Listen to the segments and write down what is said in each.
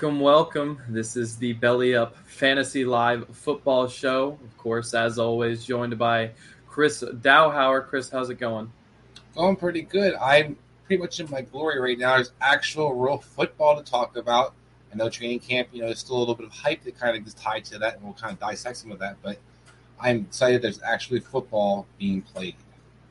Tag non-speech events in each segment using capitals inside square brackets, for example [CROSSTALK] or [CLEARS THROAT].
Welcome, welcome. This is the Belly Up Fantasy Live Football Show. Of course, as always, joined by Chris Dowhauer. Chris, how's it going? Going pretty good. I'm pretty much in my glory right now. There's actual real football to talk about. I know training camp, you know, there's still a little bit of hype that kind of is tied to that, and we'll kind of dissect some of that. But I'm excited there's actually football being played.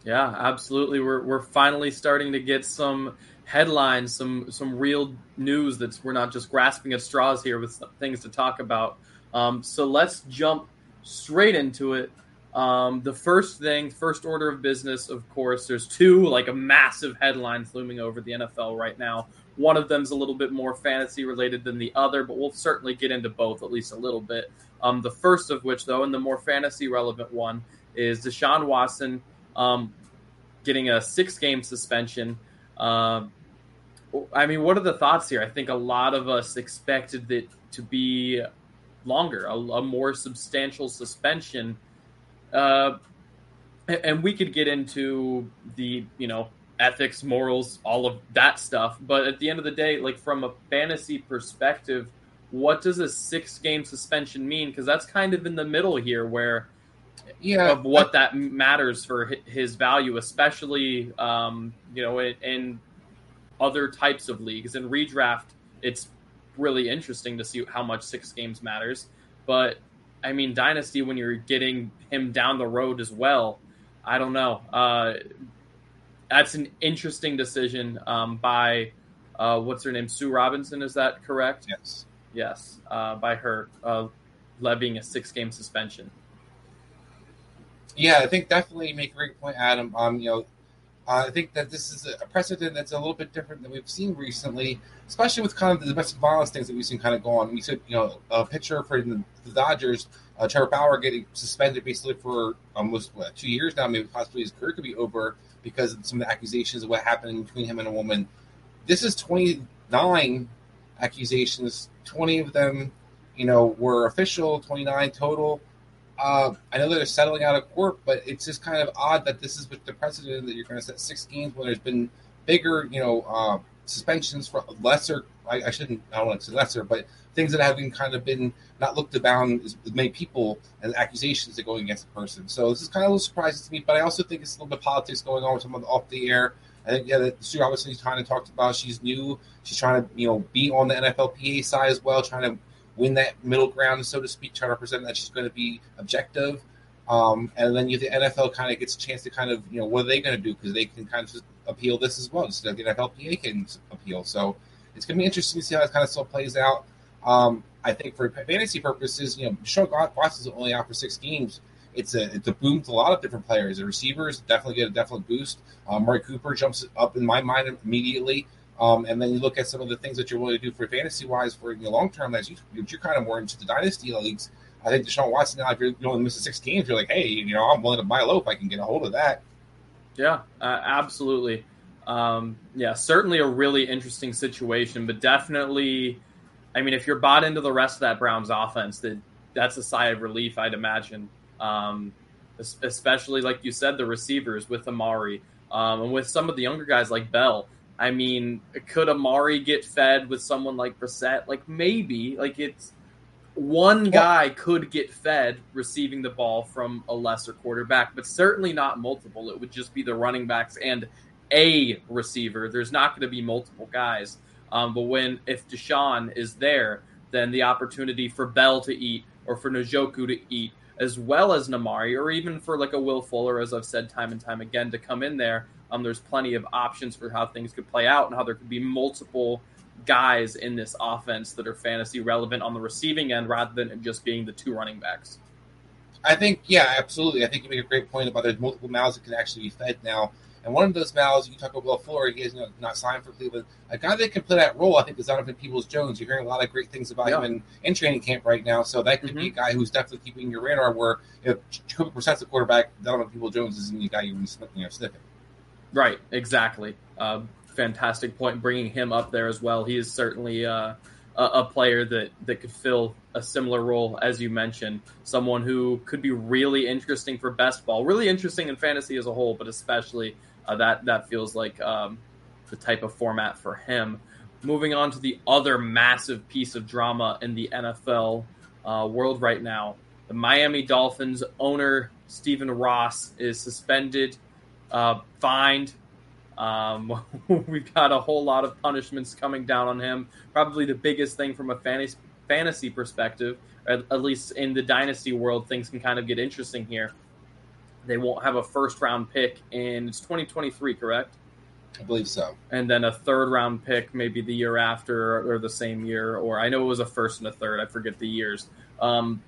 Yeah, absolutely. We're we're finally starting to get some headlines, some some real news that we're not just grasping at straws here with things to talk about. Um, so let's jump straight into it. Um, the first thing, first order of business, of course, there's two like a massive headlines looming over the NFL right now. One of them's a little bit more fantasy related than the other, but we'll certainly get into both at least a little bit. Um, the first of which, though, and the more fantasy relevant one, is Deshaun Watson um, getting a six game suspension. Uh, I mean, what are the thoughts here? I think a lot of us expected it to be longer, a, a more substantial suspension. Uh, and we could get into the, you know, ethics, morals, all of that stuff. But at the end of the day, like from a fantasy perspective, what does a six game suspension mean? Because that's kind of in the middle here where yeah, of what that matters for his value, especially, um, you know, in, in other types of leagues. And redraft, it's really interesting to see how much six games matters. But I mean, Dynasty, when you're getting him down the road as well, I don't know. Uh, that's an interesting decision um, by uh, what's her name, Sue Robinson. Is that correct? Yes. Yes, uh, by her uh, levying a six-game suspension. Yeah, I think definitely make a great point, Adam. Um, you know, uh, I think that this is a precedent that's a little bit different than we've seen recently, especially with kind of the domestic violence things that we've seen kind of go on. We said, you know, a pitcher for the, Dodgers, uh, Trevor Bauer, getting suspended basically for almost what, two years now, maybe possibly his career could be over because of some of the accusations of what happened between him and a woman. This is 29 accusations, 20 of them, you know, were official, 29 total. Uh, I know they're settling out of court, but it's just kind of odd that this is with the precedent that you're going to set six games when there's been bigger, you know, uh, suspensions for lesser. I, I, shouldn't. I don't want to say lesser, but things that have been kind of been not looked upon as many people and accusations that going against a person. So this is kind of a little surprising to me, but I also think it's a little bit of politics going on with some of the off the air. I think yeah, Sue Robinson kind of talked about. She's new. She's trying to you know be on the NFLPA side as well, trying to win that middle ground, so to speak, try to represent that she's going to be objective. Um, and then you, the NFL kind of gets a chance to kind of, you know, what are they going to do? Because they can kind of appeal this as well, just like the NFLPA can appeal. So it's going to be interesting to see how it kind of still plays out. Um, I think for fantasy purposes, you know, Deshaun Watson's only out for six games. It's a it's a boom to a lot of different players. The receivers definitely get a definite boost. Um, Amari Cooper jumps up in my mind immediately. Um, and then you look at some of the things that you're willing to do for fantasy wise for the long term as you, you're kind of more into the dynasty leagues. I think Deshaun Watson now, if you're only missing six games, you're like, hey, you know, I'm willing to buy low if I can get a hold of that. Yeah, uh, absolutely. Um, yeah, certainly a really interesting situation, but definitely, I mean, if you're bought into the rest of that Browns offense, that that's a sigh of relief, I'd imagine. Um, especially like you said, the receivers with Amari um, and with some of the younger guys like Bell. I mean, could Amari get fed with someone like Brissett? Like maybe, like it's one guy could get fed receiving the ball from a lesser quarterback, but certainly not multiple. It would just be the running backs and a receiver. There's not going to be multiple guys. Um, but when if Deshaun is there, then the opportunity for Bell to eat or for Njoku to eat, as well as Namari, or even for like a Will Fuller, as I've said time and time again, to come in there um, there's plenty of options for how things could play out and how there could be multiple guys in this offense that are fantasy relevant on the receiving end rather than just being the two running backs. I think, yeah, absolutely. I think you make a great point about there's multiple mouths that can actually be fed now. And one of those mouths, you talk about Will Fuller, he is you know, not signed for Cleveland. A guy that can play that role, I think, is Donovan Peoples Jones. You're hearing a lot of great things about yeah. him in, in training camp right now. So that could mm-hmm. be a guy who's definitely keeping your radar where if Jacoby Brissett's the quarterback, Donovan Peoples Jones isn't the guy you're you know, sniffing. Right, exactly. Uh, fantastic point, bringing him up there as well. He is certainly uh, a, a, player that, that could fill a similar role, as you mentioned. Someone who could be really interesting for best ball, really interesting in fantasy as a whole, but especially uh, that that feels like um, the type of format for him. Moving on to the other massive piece of drama in the NFL uh, world right now, the Miami Dolphins owner Stephen Ross is suspended uh, fined. Um, [LAUGHS] we've got a whole lot of punishments coming down on him. Probably the biggest thing from a fantasy fantasy perspective, at, at least in the dynasty world, things can kind of get interesting here. They won't have a first round pick in it's 2023, correct? I believe so. And then a third round pick, maybe the year after or the same year, or I know it was a first and a third. I forget the years. Um,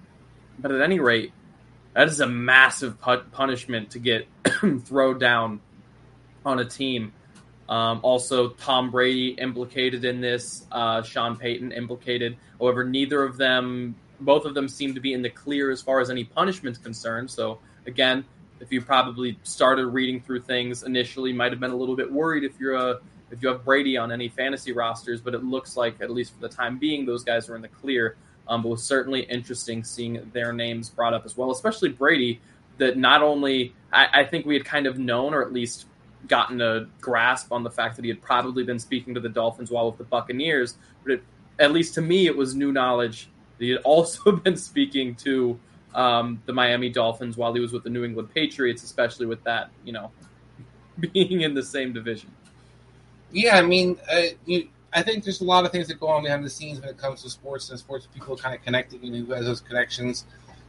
but at any rate, that is a massive punishment to get [CLEARS THROAT] thrown down on a team. Um, also, Tom Brady implicated in this, uh, Sean Payton implicated. However, neither of them, both of them seem to be in the clear as far as any punishment's concerned. So, again, if you probably started reading through things initially, might have been a little bit worried if you're a if you have Brady on any fantasy rosters, but it looks like at least for the time being, those guys are in the clear. Um, but was certainly interesting seeing their names brought up as well, especially Brady. That not only I, I think we had kind of known, or at least gotten a grasp on the fact that he had probably been speaking to the Dolphins while with the Buccaneers, but it, at least to me, it was new knowledge that he had [LAUGHS] also been speaking to um, the Miami Dolphins while he was with the New England Patriots, especially with that, you know, [LAUGHS] being in the same division. Yeah, I mean, uh, you, I think there's a lot of things that go on behind the scenes when it comes to sports and sports people kind of connecting and who has those connections.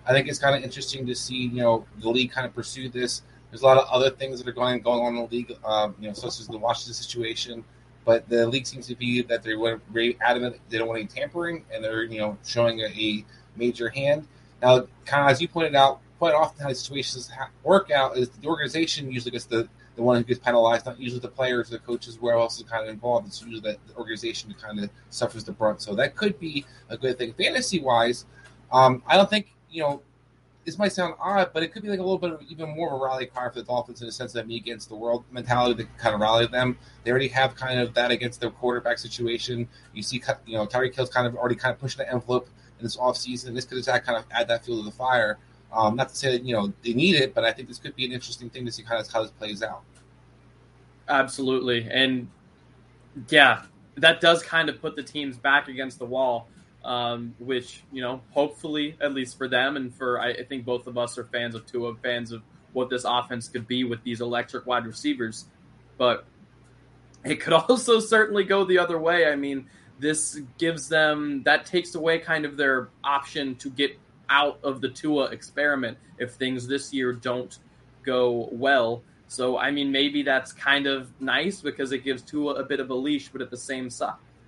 I think it's kind of interesting to see, you know, the league kind of pursue this. There's a lot of other things that are going going on in the league, um, you know, such as the Washington situation. But the league seems to be that they're very adamant they don't want any tampering, and they're you know showing a, a major hand. Now, kind of as you pointed out, quite often how these situations work out is the organization usually gets the, the one who gets penalized, not usually the players, the coaches, where else is kind of involved. It's usually that the organization who kind of suffers the brunt. So that could be a good thing. Fantasy wise, um, I don't think you know this might sound odd, but it could be like a little bit of even more of a rally cry for the Dolphins in the sense that me against the world mentality that kind of rally them. They already have kind of that against their quarterback situation. You see, you know, Tyreek Hill's kind of already kind of pushing the envelope in this offseason. This could just kind of add that fuel to the fire. Um, not to say that you know they need it, but I think this could be an interesting thing to see kind of how this plays out. Absolutely, and yeah, that does kind of put the teams back against the wall um, which you know, hopefully, at least for them and for I, I think both of us are fans of Tua, fans of what this offense could be with these electric wide receivers. But it could [LAUGHS] also certainly go the other way. I mean, this gives them that takes away kind of their option to get out of the Tua experiment if things this year don't go well. So I mean, maybe that's kind of nice because it gives Tua a bit of a leash, but at the same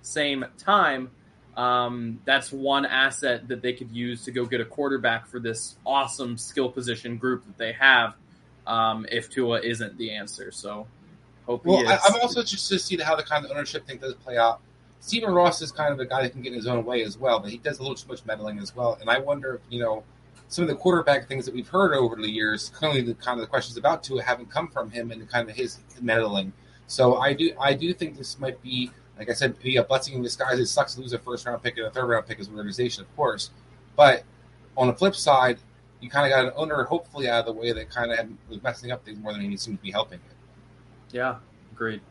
same time, um, that's one asset that they could use to go get a quarterback for this awesome skill position group that they have. Um, if Tua isn't the answer, so hope. Well, I, am also just to see how the kind of ownership thing does play out. Stephen Ross is kind of a guy that can get in his own way as well, but he does a little too much meddling as well. And I wonder if you know some of the quarterback things that we've heard over the years, clearly the kind of the questions about Tua haven't come from him and kind of his meddling. So I do I do think this might be like I said, be a blessing in disguise. It sucks to lose a first round pick and a third round pick as an organization, of course. But on the flip side, you kind of got an owner, hopefully, out of the way that kind of was messing up things more than he seemed to be helping it. Yeah, agreed.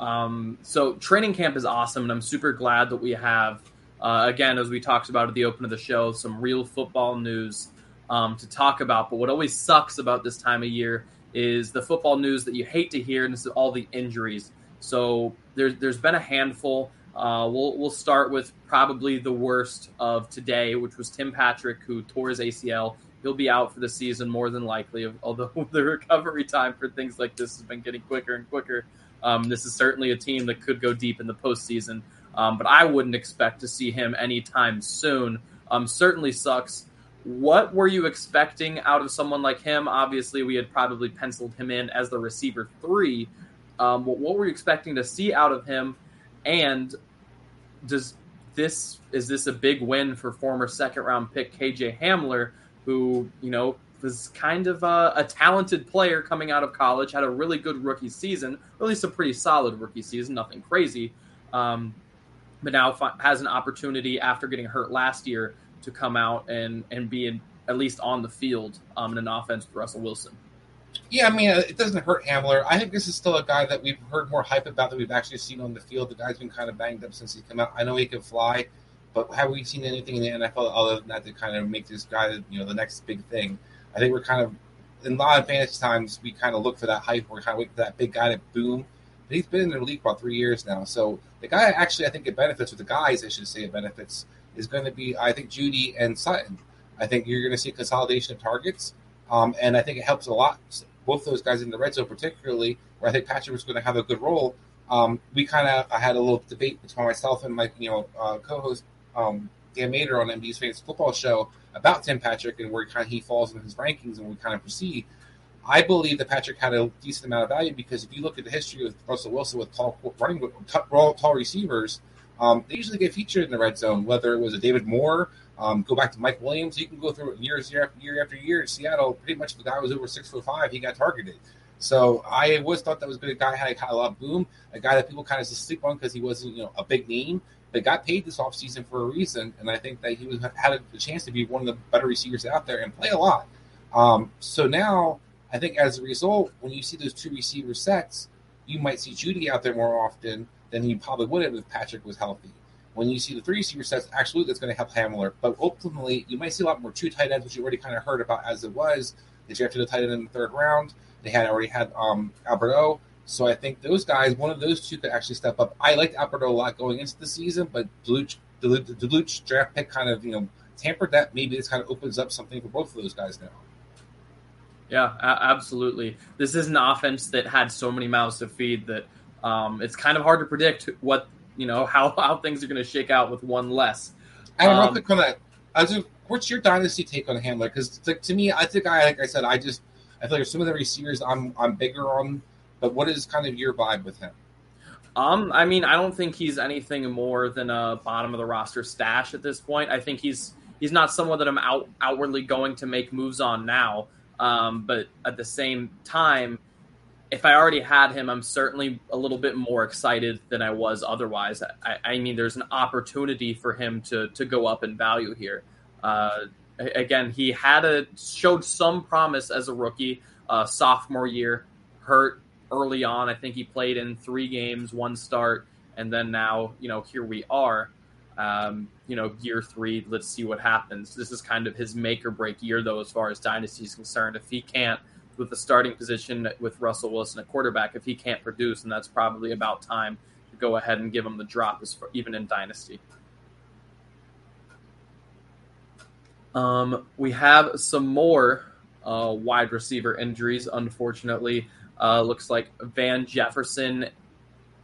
Um, so training camp is awesome, and I'm super glad that we have, uh, again, as we talked about at the open of the show, some real football news um, to talk about. But what always sucks about this time of year is the football news that you hate to hear, and it's all the injuries. So there's there's been a handful. Uh, we'll we'll start with probably the worst of today, which was Tim Patrick, who tore his ACL. He'll be out for the season more than likely. Although [LAUGHS] the recovery time for things like this has been getting quicker and quicker. Um, this is certainly a team that could go deep in the postseason, um, but I wouldn't expect to see him anytime soon. Um, certainly sucks. What were you expecting out of someone like him? Obviously, we had probably penciled him in as the receiver three, um, what, what were you expecting to see out of him? And does this is this a big win for former second round pick KJ Hamler, who you know was kind of a, a, talented player coming out of college, had a really good rookie season, or at least a pretty solid rookie season, nothing crazy. Um, but now has an opportunity after getting hurt last year to come out and and be in, at least on the field um, in an offense with Russell Wilson. Yeah, I mean, it doesn't hurt Hamler. I think this is still a guy that we've heard more hype about than we've actually seen on the field. The guy's been kind of banged up since he came out. I know he can fly, but have we seen anything in the NFL other than that to kind of make this guy, you know, the next big thing? I think we're kind of in a lot of fantasy times we kind of look for that hype. We're kind of waiting for that big guy to boom. But he's been in the league about three years now, so the guy actually I think it benefits with the guys I should say it benefits is going to be I think Jeudy and Sutton. I think you're going to see consolidation of targets. Um, and I think it helps a lot both those guys in the red zone, particularly where I think Patrick was going to have a good role. Um, we kind of I had a little debate between myself and my you know uh, co-host um, Dan Mater on MD's Fantasy Football Show about Tim Patrick and where kind of he falls in his rankings and we kind of proceed. I believe that Patrick had a decent amount of value because if you look at the history of Russell Wilson with tall running tall, tall receivers, um, they usually get featured in the red zone. Whether it was a David Moore, um, go back to Mike Williams. You can go through years, year after year after year. Seattle, pretty much the guy was over six foot five. He got targeted. So I always thought that was a good guy. Had a lot of boom. A guy that people kind of just sleep on because he wasn't, you know, a big name, but got paid this offseason for a reason. And I think that he was had a chance to be one of the better receivers out there and play a lot. Um, so now I think as a result, when you see those two receiver sets, you might see Jeudy out there more often than you probably would have if Patrick was healthy. When you see the three receiver sets, absolutely that's going to help Hamler. But ultimately, you might see a lot more two tight ends, which you already kind of heard about as it was. They drafted a tight end in the third round. They had already had um, Alberto. So I think those guys, one of those two could actually step up. I liked Alberto a lot going into the season, but DeLuch, DeLuch, DeLuch draft pick kind of, you know, tampered that. Maybe this kind of opens up something for both of those guys now. Yeah, a- absolutely. This is an offense that had so many mouths to feed that um, it's kind of hard to predict what you know [LAUGHS] how how things are going to shake out with one less. And um, real quick on that, as a, what's your dynasty take on Hamler? Because like, to me, I think I like I said, I just I feel like some of the receivers I'm I'm bigger on, but what is kind of your vibe with him? Um, I mean, I don't think he's anything more than a bottom of the roster stash at this point. I think he's he's not someone that I'm out outwardly going to make moves on now. Um, but at the same time, if I already had him, I'm certainly a little bit more excited than I was otherwise. I, I mean, there's an opportunity for him to to go up in value here. Uh, again, he had a showed some promise as a rookie, uh, sophomore year, hurt early on. I think he played in three games, one start, and then now, you know, here we are. Um, you know, year three, let's see what happens. This is kind of his make or break year, though, as far as dynasty is concerned. If he can't, with the starting position with Russell Wilson at quarterback, if he can't produce, and that's probably about time to go ahead and give him the drop, as even in dynasty. Um, we have some more uh, wide receiver injuries, unfortunately. Uh, looks like Van Jefferson,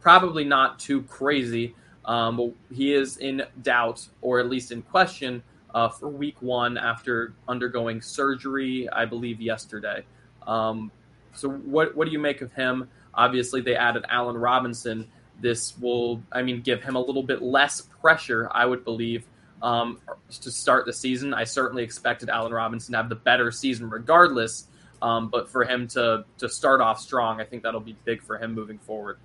probably not too crazy, um, but he is in doubt or at least in question uh, for week one after undergoing surgery, I believe, yesterday. Um, so, what, what do you make of him? Obviously, they added Allen Robinson. This will, I mean, give him a little bit less pressure, I would believe, um, to start the season. I certainly expected Allen Robinson to have the better season regardless. Um, but for him to to start off strong, I think that'll be big for him moving forward.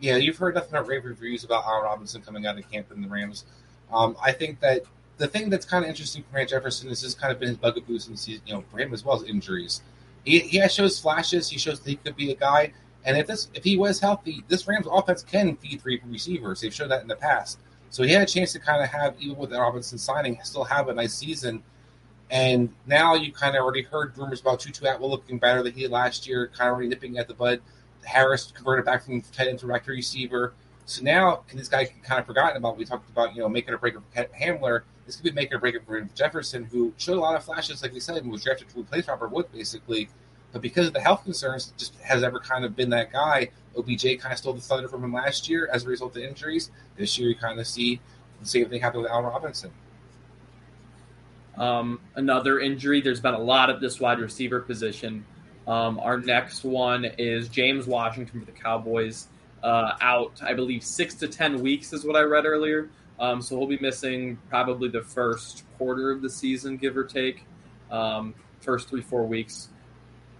Yeah, you've heard nothing but rave reviews about Allen Robinson coming out of camp in the Rams. Um, I think that the thing that's kind of interesting for Van Jefferson is this kind of been his bugaboo since he's, you know, for him as well as injuries. He, he shows flashes. He shows that he could be a guy. And if this if he was healthy, this Rams offense can feed three receivers. They've showed that in the past. So he had a chance to kind of have, even with the Robinson signing, still have a nice season and now you kind of already heard rumors about Tutu Atwell looking better than he did last year, kind of already nipping at the bud. Harris converted back from tight end to receiver. So now, this guy kind of forgotten about, we talked about, you know, making a break for Hamler. This could be making a break for Jefferson, who showed a lot of flashes, like we said, and was drafted to replace Robert Wood, basically. But because of the health concerns, just has ever kind of been that guy. OBJ kind of stole the thunder from him last year as a result of injuries. This year, you kind of see the same thing happen with Allen Robinson. Um, another injury. There's been a lot of this wide receiver position. Um, our next one is James Washington for the Cowboys, uh, out, I believe, six to 10 weeks is what I read earlier. Um, so he'll be missing probably the first quarter of the season, give or take, um, first three, four weeks.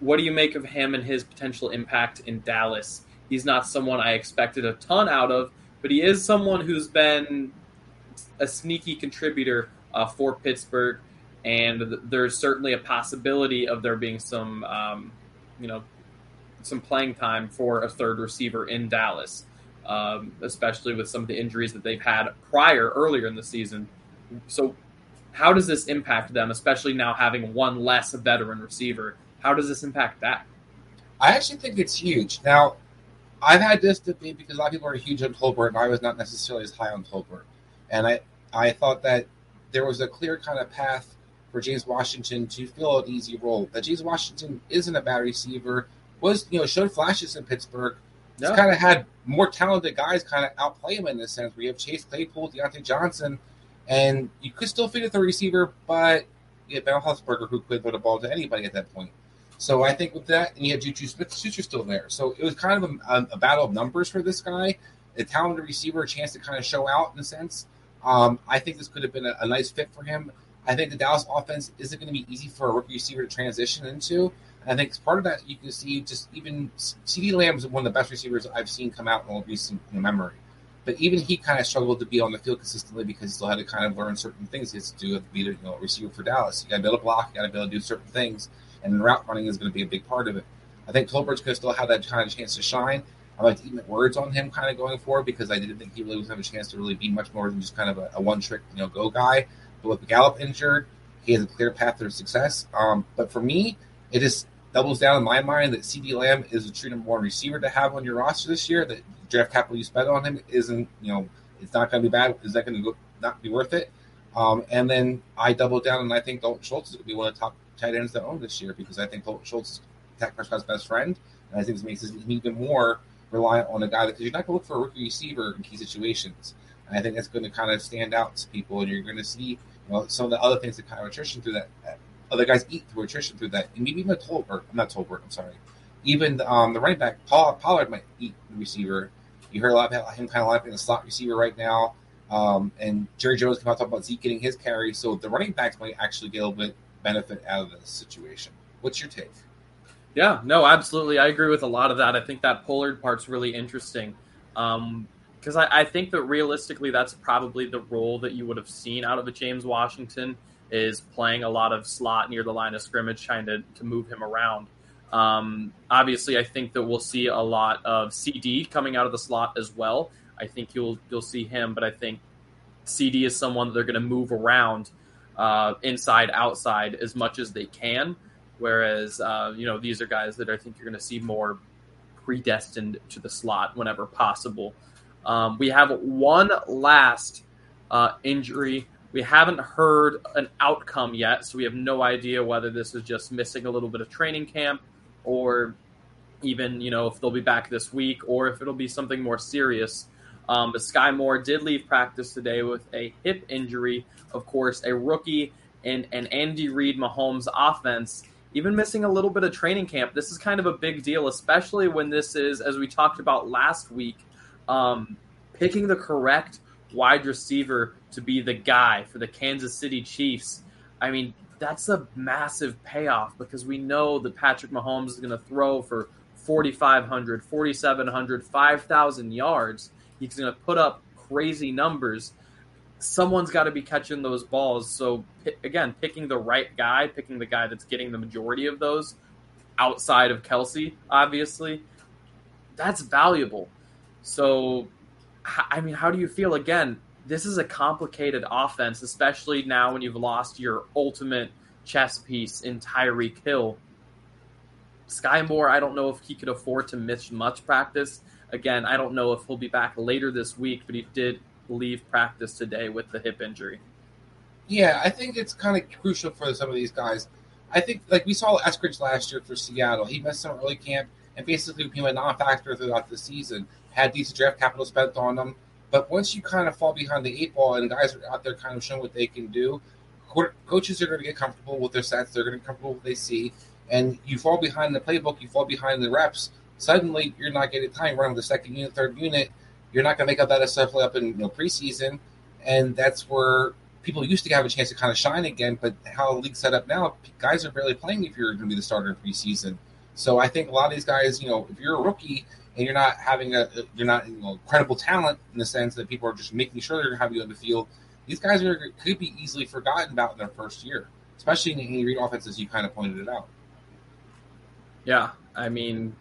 What do you make of him and his potential impact in Dallas? He's not someone I expected a ton out of, but he is someone who's been a sneaky contributor uh, for Pittsburgh, and there's certainly a possibility of there being some, um, you know, some playing time for a third receiver in Dallas, um, especially with some of the injuries that they've had prior earlier in the season. So, how does this impact them, especially now having one less veteran receiver? How does this impact that? I actually think it's huge. Now, I've had this debate because a lot of people are huge on Tolbert, and I was not necessarily as high on Tolbert. And I, I thought that there was a clear kind of path for James Washington to fill an easy role. That James Washington isn't a bad receiver. Was you know showed flashes in Pittsburgh. He's kind of had more talented guys kind of outplay him in this sense. Where you have Chase Claypool, Diontae Johnson, and you could still fit at the receiver, but you have Ben Roethlisberger who could throw the ball to anybody at that point. So I think with that, and you have Juju Smith-Schuster still there. So it was kind of a, a, battle of numbers for this guy. A talented receiver, a chance to kind of show out in a sense. Um, I think this could have been a, a, nice fit for him. I think the Dallas offense isn't going to be easy for a rookie receiver to transition into. I think part of that you can see just even CeeDee Lamb is one of the best receivers I've seen come out in recent memory. But even he kind of struggled to be on the field consistently because he still had to kind of learn certain things he has to do to be a you know, receiver for Dallas. You got to be able to block, you got to be able to do certain things, and route running is going to be a big part of it. I think Tolbert's going to still have that kind of chance to shine. I like to eat my words on him kind of going forward because I didn't think he really was going to have a chance to really be much more than just kind of a, a one trick, you know, go guy. With Gallup injured, he has a clear path to success. Um, but for me, it just doubles down in my mind that CeeDee Lamb is a true number one receiver to have on your roster this year. That draft capital you spent on him isn't, you know, it's not going to be bad. Is that going to not be worth it? Um, and then I double down and I think Dalton Schultz is going to be one of the top tight ends to own this year because I think Dalton Schultz is Dak Prescott's best friend, and I think this makes him even more reliant on a guy because you're not going to look for a rookie receiver in key situations. And I think that's going to kind of stand out to people, and you're going to see you know some of the other things that kind of attrition through that. Other guys eat through attrition through that, and maybe even Tolbert. I'm not Tolbert. I'm sorry. Even um, the running back Paul Pollard might eat the receiver. You heard a lot about him kind of liking the slot receiver right now. Um, and Jerry Jones came out talk about Zeke getting his carry, so the running backs might actually get a little bit benefit out of this situation. What's your take? Yeah, no, absolutely. I agree with a lot of that. I think that Pollard part's really interesting. Um, because I, I, think that realistically, that's probably the role that you would have seen out of a James Washington is playing a lot of slot near the line of scrimmage, trying to, to move him around. Um, obviously, I think that we'll see a lot of CeeDee coming out of the slot as well. I think you'll you'll see him, but I think CeeDee is someone that they're going to move around uh, inside, outside as much as they can. Whereas, uh, you know, these are guys that I think you're going to see more predestined to the slot whenever possible. Um, we have one last uh, injury. We haven't heard an outcome yet, so we have no idea whether this is just missing a little bit of training camp or even, you know, if they'll be back this week or if it'll be something more serious. Um, but Sky Moore did leave practice today with a hip injury. Of course, a rookie in an Andy Reid Mahomes offense, even missing a little bit of training camp. This is kind of a big deal, especially when this is, as we talked about last week, um, picking the correct wide receiver to be the guy for the Kansas City Chiefs. I mean, that's a massive payoff because we know that Patrick Mahomes is going to throw for 4,500, 4,700, 5,000 yards. He's going to put up crazy numbers. Someone's got to be catching those balls. So, again, picking the right guy, picking the guy that's getting the majority of those outside of Kelce, obviously, that's valuable. So, I mean, how do you feel? Again, this is a complicated offense, especially now when you've lost your ultimate chess piece in Tyreek Hill. Sky Moore, I don't know if he could afford to miss much practice. Again, I don't know if he'll be back later this week, but he did leave practice today with the hip injury. Yeah, I think it's kind of crucial for some of these guys. I think, like we saw Eskridge last year for Seattle, he missed some early camp and basically became a non-factor throughout the season. Had decent draft capital spent on them. but once you kind of fall behind the eight ball and guys are out there kind of showing what they can do, coaches are going to get comfortable with their sets. They're going to get comfortable with what they see, and you fall behind the playbook. You fall behind the reps suddenly you're not getting time running the second unit, third unit. You're not going to make up that stuff up in you know, preseason, and that's where people used to have a chance to kind of shine again. But how the league's set up now, guys are barely playing if you're going to be the starter in preseason. So I think a lot of these guys, you know, if you're a rookie and you're not having a, you're not you know, credible talent in the sense that people are just making sure they're going to have you on the field. These guys are could be easily forgotten about in their first year, especially in the Reid offenses. You kind of pointed it out. Yeah, I mean,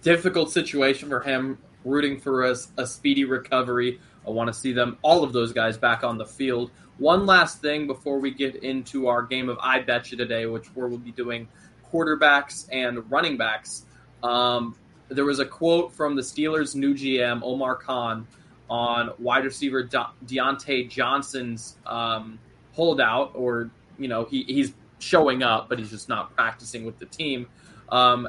difficult situation for him. Rooting for a, a speedy recovery. I want to see them, all of those guys, back on the field. One last thing before we get into our game of I Bet You today, which where we'll be doing quarterbacks and running backs. Um, there was a quote from the Steelers' new GM, Omar Khan, on wide receiver De- Diontae Johnson's um, holdout, or, you know, he, he's showing up, but he's just not practicing with the team. Um,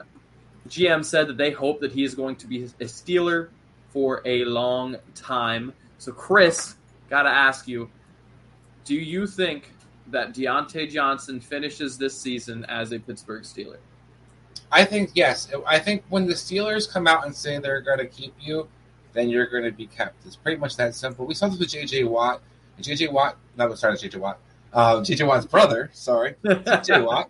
GM said that they hope that he is going to be a Steeler for a long time. So, Chris, got to ask you do you think that Diontae Johnson finishes this season as a Pittsburgh Steeler? I think yes. I think when the Steelers come out and say they're going to keep you, then you're going to be kept. It's pretty much that simple. We saw this with J.J. Watt. J.J. Watt, no, sorry, J.J. Watt. Uh, J.J. Watt's brother, sorry, [LAUGHS] J.J. Watt.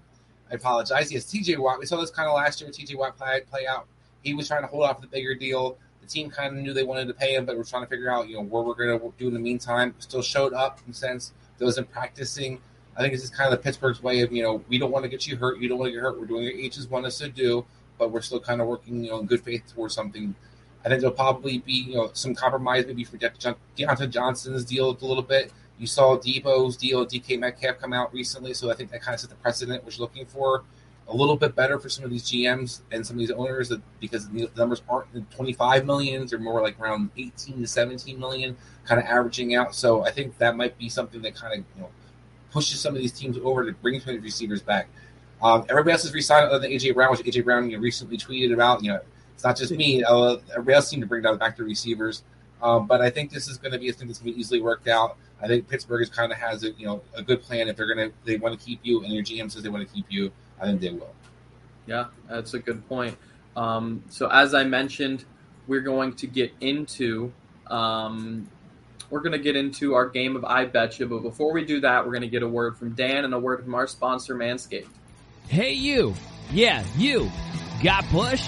I apologize. Yes, TJ Watt. We saw this kind of last year. TJ Watt play, play out. He was trying to hold off the bigger deal. The team kind of knew they wanted to pay him, but we're trying to figure out, you know, what we're going to do in the meantime. Still showed up in the sense that wasn't practicing. I think this is kind of the Pittsburgh's way of, you know, we don't want to get you hurt. You don't want to get hurt. We're doing what H's want us to do, but we're still kind of working, you know, in good faith towards something. I think there'll probably be, you know, some compromise maybe for De- Diontae Johnson's deal a little bit. You saw Deebo's deal, DK Metcalf come out recently, so I think that kind of set the precedent we're looking for a little bit better for some of these GMs and some of these owners that, because the numbers aren't 25 millions, they're more like around 18 to 17 million, kind of averaging out. So I think that might be something that kind of you know pushes some of these teams over to bring some of the receivers back. Um, everybody else is resigned other than AJ Brown, which AJ Brown you know, recently tweeted about. You know, it's not just me. Uh, everybody else seemed to bring down back to receivers. Um, but I think this is going to be a thing that's going to be easily worked out. I think Pittsburgh is kind of has a you know a good plan. If they're going to they want to keep you, and your GM says they want to keep you, I think they will. Yeah, that's a good point. Um, so as I mentioned, we're going to get into um, we're going to get into our game of I Betcha. But before we do that, we're going to get a word from Dan and a word from our sponsor, Manscaped. Hey, you. Yeah, you. Got Bush?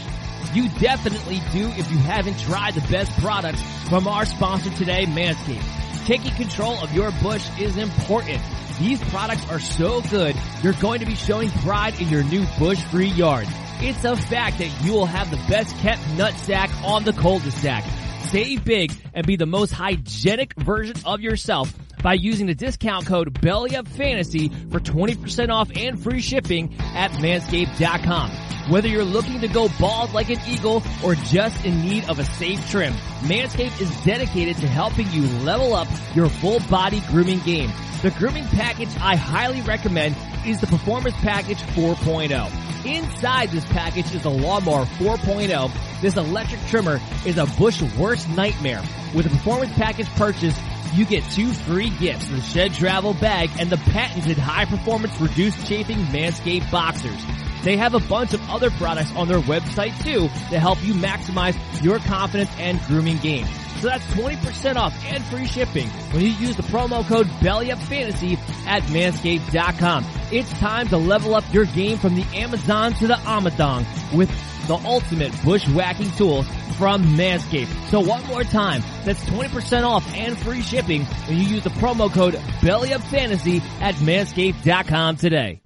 You definitely do if you haven't tried the best products from our sponsor today, Manscaped. Taking control of your bush is important. These products are so good, you're going to be showing pride in your new bush-free yard. It's a fact that you will have the best kept nut sack on the cul-de-sac. Save big and be the most hygienic version of yourself by using the discount code BELLYUPFANTASY for 20% off and free shipping at manscaped.com. Whether you're looking to go bald like an eagle or just in need of a safe trim, Manscaped is dedicated to helping you level up your full body grooming game. The grooming package I highly recommend is the Performance Package 4.0. Inside this package is the Lawnmower 4.0. This electric trimmer is a bush worst nightmare. With a Performance Package purchase, you get two free gifts, the Shed Travel Bag and the patented high performance reduced chafing Manscaped Boxers. They have a bunch of other products on their website too to help you maximize your confidence and grooming game. So that's 20% off and free shipping when you use the promo code BELLYUPFANTASY at manscaped.com. It's time to level up your game from the Amazon to the Amadong with the ultimate bushwhacking tools from Manscaped. So one more time, that's 20% off and free shipping when you use the promo code BELLYUPFANTASY at manscaped.com today.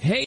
Hey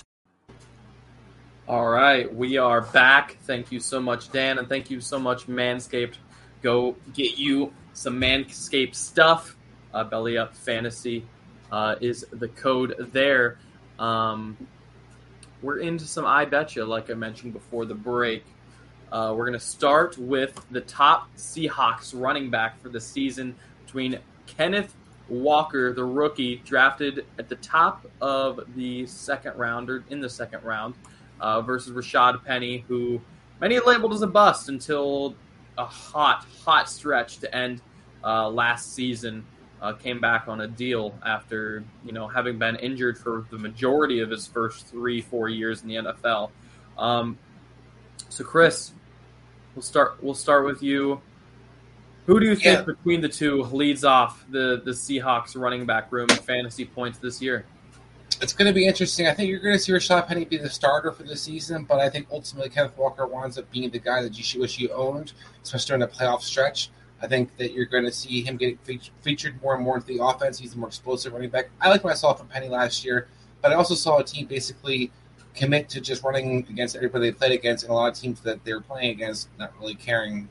All right, we are back. Thank you so much, Dan, and thank you so much, Manscaped. Go get you some Manscaped stuff. Uh, Belly Up Fantasy uh, is the code there. Um, we're into some I Betcha, like I mentioned before the break. Uh, we're going to start with the top Seahawks running back for the season between Kenneth Walker, the rookie, drafted at the top of the second round or in the second round, uh, versus Rashad Penny, who many labeled as a bust until a hot, hot stretch to end uh, last season. Uh, came back on a deal after you know having been injured for the majority of his first three, four years in the NFL. Um, so, Chris, we'll start. We'll start with you. Who do you think Yeah. between the two leads off the the Seahawks running back room in fantasy points this year? It's going to be interesting. I think you're going to see Rashad Penny be the starter for the season, but I think ultimately Kenneth Walker winds up being the guy that you wish you owned, especially during the playoff stretch. I think that you're going to see him get fe- featured more and more into the offense. He's a more explosive running back. I like saw from Penny last year, but I also saw a team basically commit to just running against everybody they played against, and a lot of teams that they were playing against not really caring,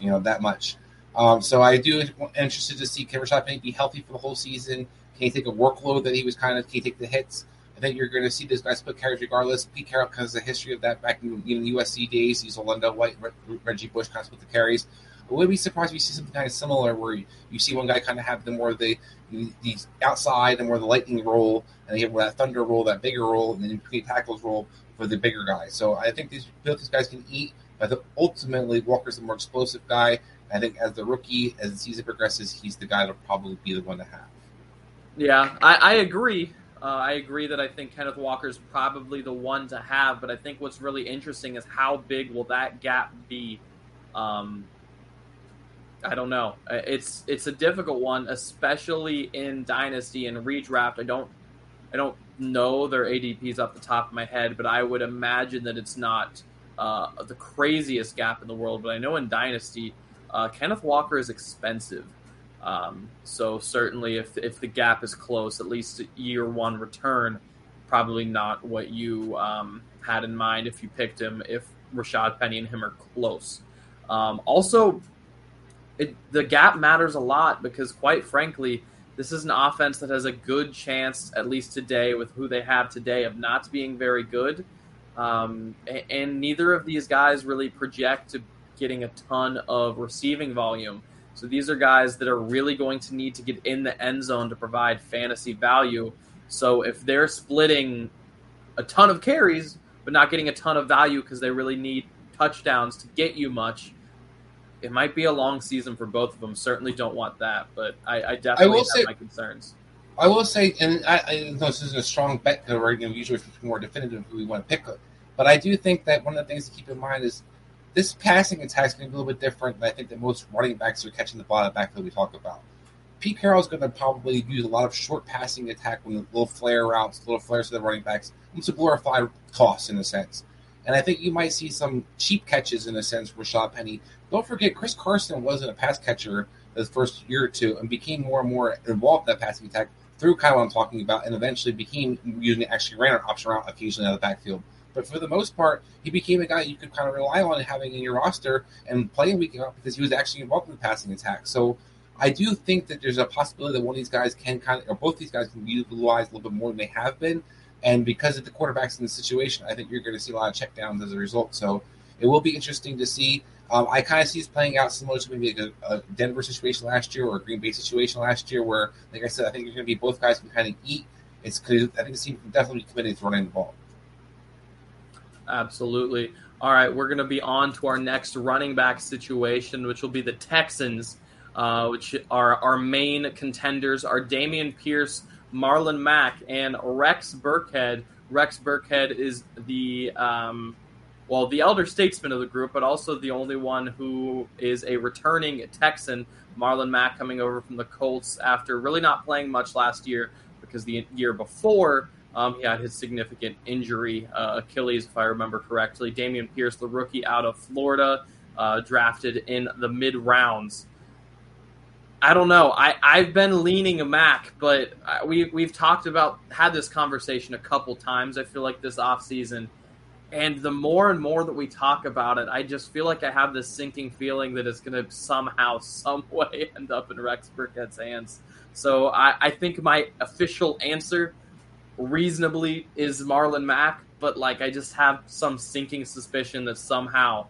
you know, that much. Um, so I do interested to see Rashad Penny be healthy for the whole season. Can he take a workload that he was kind of? Can he take the hits? I think you're going to see this guy split carries regardless. Pete Carroll has a history of that back in you know, USC days. He's Orlando White, Re- Reggie Bush kind of split the carries. I would be surprised if you see something kind of similar where you, you see one guy kind of have the more the the outside and more the lightning role, and you have that thunder role, that bigger role, and then between tackles role for the bigger guy. So I think these both these guys can eat, but ultimately Walker's the more explosive guy. I think as the rookie, as the season progresses, he's the guy that'll probably be the one to have. Yeah, I, I agree. Uh, I agree that I think Kenneth Walker is probably the one to have, but I think what's really interesting is how big will that gap be? Um, I don't know. Uh, it's it's a difficult one, especially in Dynasty and redraft. I don't I don't know their ADPs off the top of my head, but I would imagine that it's not uh, the craziest gap in the world. But I know in Dynasty, uh, Kenneth Walker is expensive. Um, so certainly, if if the gap is close, at least year one return, probably not what you um, had in mind if you picked him. If Rashaad Penny and him are close. Um, also, it, the gap matters a lot because, quite frankly, this is an offense that has a good chance, at least today, with who they have today, of not being very good. Um, and, and neither of these guys really project to getting a ton of receiving volume. So these are guys that are really going to need to get in the end zone to provide fantasy value. So if they're splitting a ton of carries, but not getting a ton of value because they really need touchdowns to get you much, it might be a long season for both of them. Certainly don't want that, but I, I definitely I will have say, my concerns. I will say, and I, I know this is a strong bet because we're going to usually more definitive who we want to pick. But I do think that one of the things to keep in mind is this passing attack is going to be a little bit different than I think that most running backs are catching the ball the backfield we talk about. Pete Carroll is going to probably use a lot of short passing attack with little flare routes, little flares to the running backs. It's a glorified toss in a sense. And I think you might see some cheap catches in a sense for Rashaad Penny. Don't forget, Chris Carson wasn't a pass catcher the first year or two and became more and more involved in that passing attack through kind of what I'm talking about and eventually became using actually ran an option route occasionally out of the backfield. But for the most part, he became a guy you could kind of rely on having in your roster and playing week out because he was actually involved in the passing attack. So I do think that there's a possibility that one of these guys can kind of, or both these guys can be utilized a little bit more than they have been. And because of the quarterbacks in the situation, I think you're going to see a lot of checkdowns as a result. So it will be interesting to see. Um, I kind of see this playing out similar to maybe a, a, Denver situation last year or a Green Bay situation last year, where, like I said, I think you're going to be both guys can kind of eat. It's I think the team can definitely committed to running the ball. Absolutely. All right, we're going to be on to our next running back situation, which will be the Texans, uh, which are our main contenders are Dameon Pierce, Marlon Mack, and Rex Burkhead. Rex Burkhead is the um, well, the elder statesman of the group, but also the only one who is a returning Texan. Marlon Mack coming over from the Colts after really not playing much last year because the year before um, he had his significant injury, uh, Achilles, if I remember correctly. Dameon Pierce, the rookie out of Florida, uh, drafted in the mid rounds. I don't know. I, I've been leaning a Mack, but we, we've talked about, had this conversation a couple times, I feel like this offseason. And the more and more that we talk about it, I just feel like I have this sinking feeling that it's going to somehow, [LAUGHS] some way end up in Rex Burkhead's hands. So I, I think my official answer reasonably is Marlon Mack, but like I just have some sinking suspicion that somehow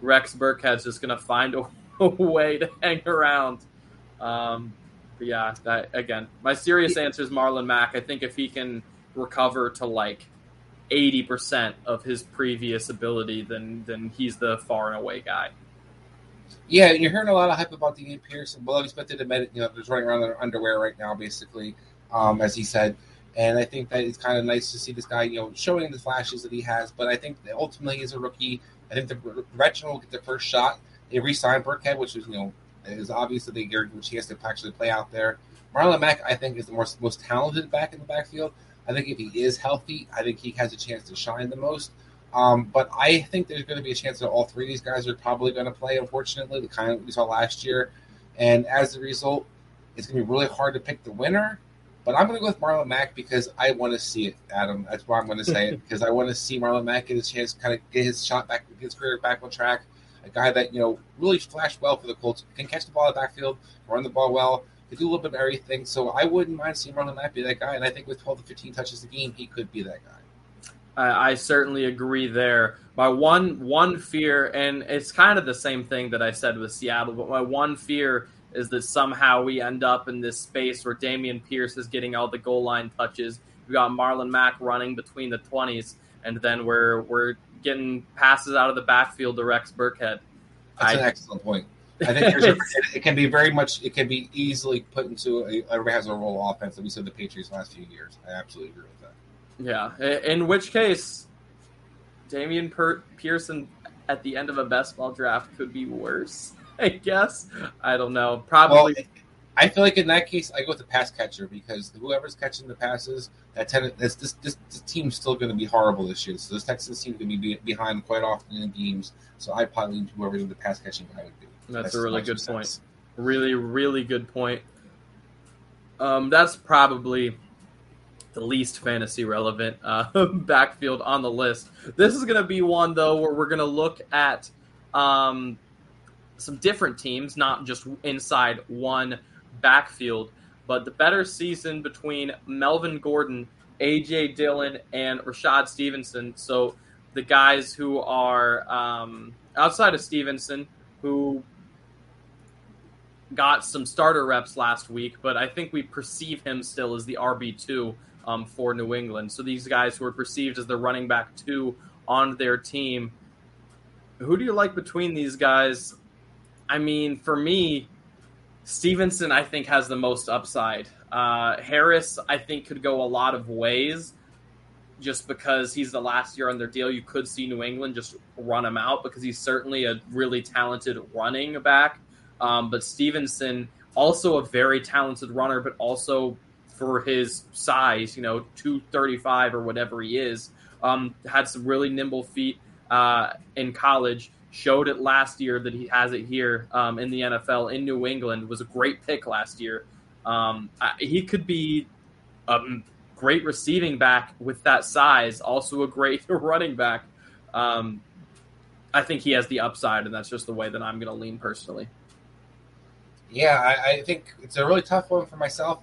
Rex Burkhead's just to find a, [LAUGHS] a, way to hang around. Um, yeah, that again, my serious answer is Marlon Mack. I think if he can recover to like eighty percent of his previous ability, then then he's the far and away guy. Yeah, you're hearing a lot of hype about Dean Pearson. Well expected to med- you know, there's running around in underwear right now, basically, um, as he said. And I think that it's kind of nice to see this guy, you know, showing the flashes that he has. But I think ultimately, he's a rookie, I think the veteran will get the first shot. They re-signed Burkhead, which was, you know, is obvious that they gave chance to actually play out there. Marlon Mack, I think, is the most most talented back in the backfield. I think if he is healthy, I think he has a chance to shine the most. Um, but I think there's going to be a chance that all three of these guys are probably going to play. Unfortunately, the kind of we saw last year, and as a result, it's going to be really hard to pick the winner. But I'm going to go with Marlon Mack because I want to see it, Adam. That's why I'm going to say it [LAUGHS] because I want to see Marlon Mack get his chance, kind of get his shot back, his career back on track. A guy that you know really flashed well for the Colts, can catch the ball in the backfield, run the ball well, can do a little bit of everything. So I wouldn't mind seeing Marlon Mack be that guy. And I think with 12 to 15 touches a game, he could be that guy. I, I certainly agree there. My one one fear, and it's kind of the same thing that I said with Seattle, but my one fear is that somehow we end up in this space where Dameon Pierce is getting all the goal line touches. We got Marlon Mack running between the twenties, and then we're we're getting passes out of the backfield to Rex Burkhead. That's I, an excellent point. I think there's a, [LAUGHS] it can be very much. It can be easily put into a everybody has a role offense that we saw the Patriots last few years. I absolutely agree with that. Yeah. In which case, Dameon per- Pearson at the end of a best ball draft could be worse. [LAUGHS] I guess. I don't know. Probably. Well, I feel like in that case, I go with the pass catcher because whoever's catching the passes, that tend this, this this this team's still going to be horrible this year. So this Texans seem to be behind quite often in games. So I probably lean to whoever the pass catching guy would be. That's, that's a really good point. Really, really good point. Um, that's probably the least fantasy relevant uh, [LAUGHS] backfield on the list. This is going to be one though where we're going to look at um, some different teams, not just inside one backfield, but the better season between Melvin Gordon, AJ Dillon, and Rashad Stevenson. So the guys who are um, outside of Stevenson, who got some starter reps last week, but I think we perceive him still as the RB two um, for New England. So these guys who are perceived as the running back two on their team. Who do you like between these guys? I mean, for me, Stevenson, I think, has the most upside. Uh, Harris, I think, could go a lot of ways just because he's the last year on their deal. You could see New England just run him out because he's certainly a really talented running back. Um, but Stevenson, also a very talented runner, but also for his size, you know, 235 or whatever he is, um, had some really nimble feet uh, in college showed it last year that he has it here um, in the NFL in New England. Was a great pick last year. Um, I, he could be a great receiving back with that size. Also a great [LAUGHS] running back. Um, I think he has the upside, and that's just the way that I'm going to lean personally. Yeah, I, I, think it's a really tough one for myself.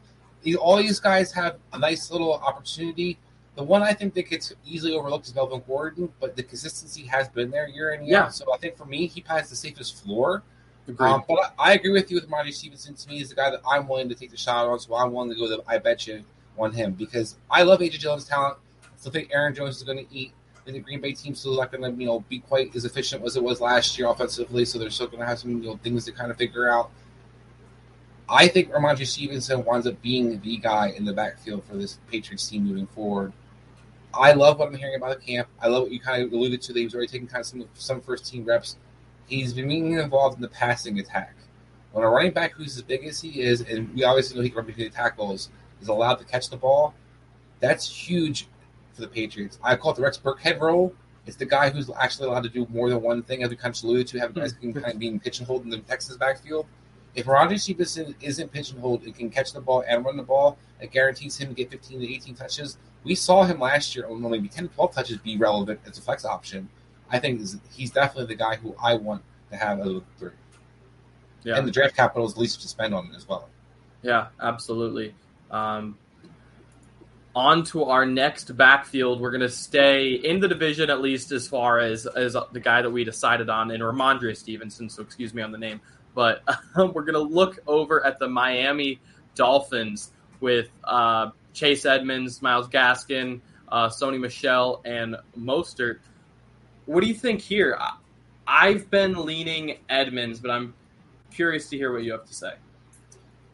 All these guys have a nice little opportunity the one I think that gets easily overlooked is Melvin Gordon, but the consistency has been there year in and year yeah. out. So I think for me, he has the safest floor. Um, but I, I, agree with you with Marty Stevenson. To me, is the guy that I'm willing to take the shot on. So I'm willing to go the I bet you on him because I love AJ Dillon's talent. So I think Aaron Jones is going to eat. Think the Green Bay team still not going to you know be quite as efficient as it was last year offensively. So they're still going to have some you know things to kind of figure out. I think Rhamondre Stevenson winds up being the guy in the backfield for this Patriots team moving forward. I love what I'm hearing about the camp. I love what you kind of alluded to that he's already taking kind of some some first team reps. He's been being involved in the passing attack. When a running back who's as big as he is, and we obviously know he can run between the tackles, is allowed to catch the ball, that's huge for the Patriots. I call it the Rex Burkhead role. It's the guy who's actually allowed to do more than one thing, as we kind of alluded to, having guys can kind of being pigeonholed in the Texas backfield. If Rhamondre Stevenson isn't pigeonholed and can catch the ball and run the ball, it guarantees him to get 15 to 18 touches. We saw him last year on maybe 10 12 touches be relevant as a flex option. I think he's definitely the guy who I want to have out of the three. Yeah. And the draft capital is least to spend on it as well. Yeah, absolutely. Um, on to our next backfield. We're going to stay in the division at least as far as as the guy that we decided on in Rhamondre Stevenson. So excuse me on the name, but um, [LAUGHS] we're going to look over at the Miami Dolphins with uh, Chase Edmonds, Myles Gaskin, uh, Sony Michel, and Mostert. What do you think here? I've been leaning Edmonds, but I'm curious to hear what you have to say.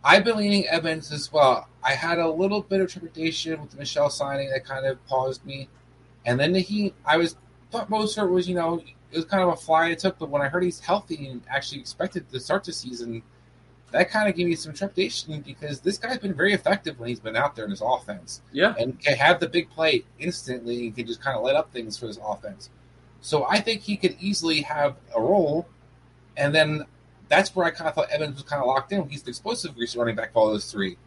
I've been leaning Edmonds as well. I had a little bit of trepidation with the Michel signing that kind of paused me, and then he, I was thought Mostert was, you know, it was kind of a fly I took, but when I heard he's healthy and actually expected to start the season, that kind of gave me some trepidation because this guy's been very effective when he's been out there in his offense. Yeah. And can have the big play instantly and can just kind of light up things for his offense. So I think he could easily have a role. And then that's where I kind of thought Evans was kind of locked in. He's the explosive running back for all those three.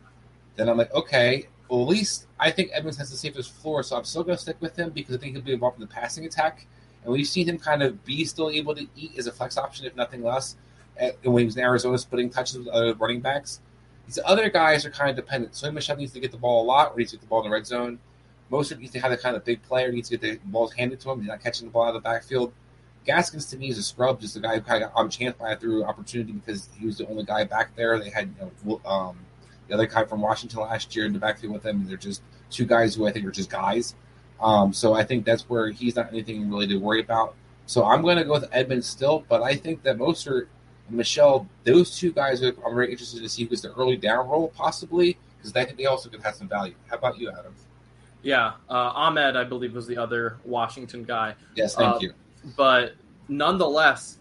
Then I'm like, okay, well, at least I think Evans has the safest floor, so I'm still going to stick with him because I think he'll be involved in the passing attack. And we've seen him kind of be still able to eat as a flex option, if nothing less when he was in Arizona splitting touches with other running backs. These other guys are kind of dependent. So Michel needs to get the ball a lot, or needs to get the ball in the red zone. most Mostert needs to have the kind of big player, needs to get the balls handed to him. He's not catching the ball out of the backfield. Gaskins to me is a scrub, just a guy who kind of got on chance by through opportunity because he was the only guy back there. They had you know, um, the other guy from Washington last year in the backfield with them. They're just two guys who I think are just guys. Um, so I think that's where he's not anything really to worry about. So I'm going to go with Edmonds still, but I think that Mostert And Michel, those two guys are, I'm very interested to see who's the early down roll possibly because they they also could have some value. How about you, Adam? Yeah, uh, Ahmed, I believe, was the other Washington guy. Yes, thank uh, you. But nonetheless,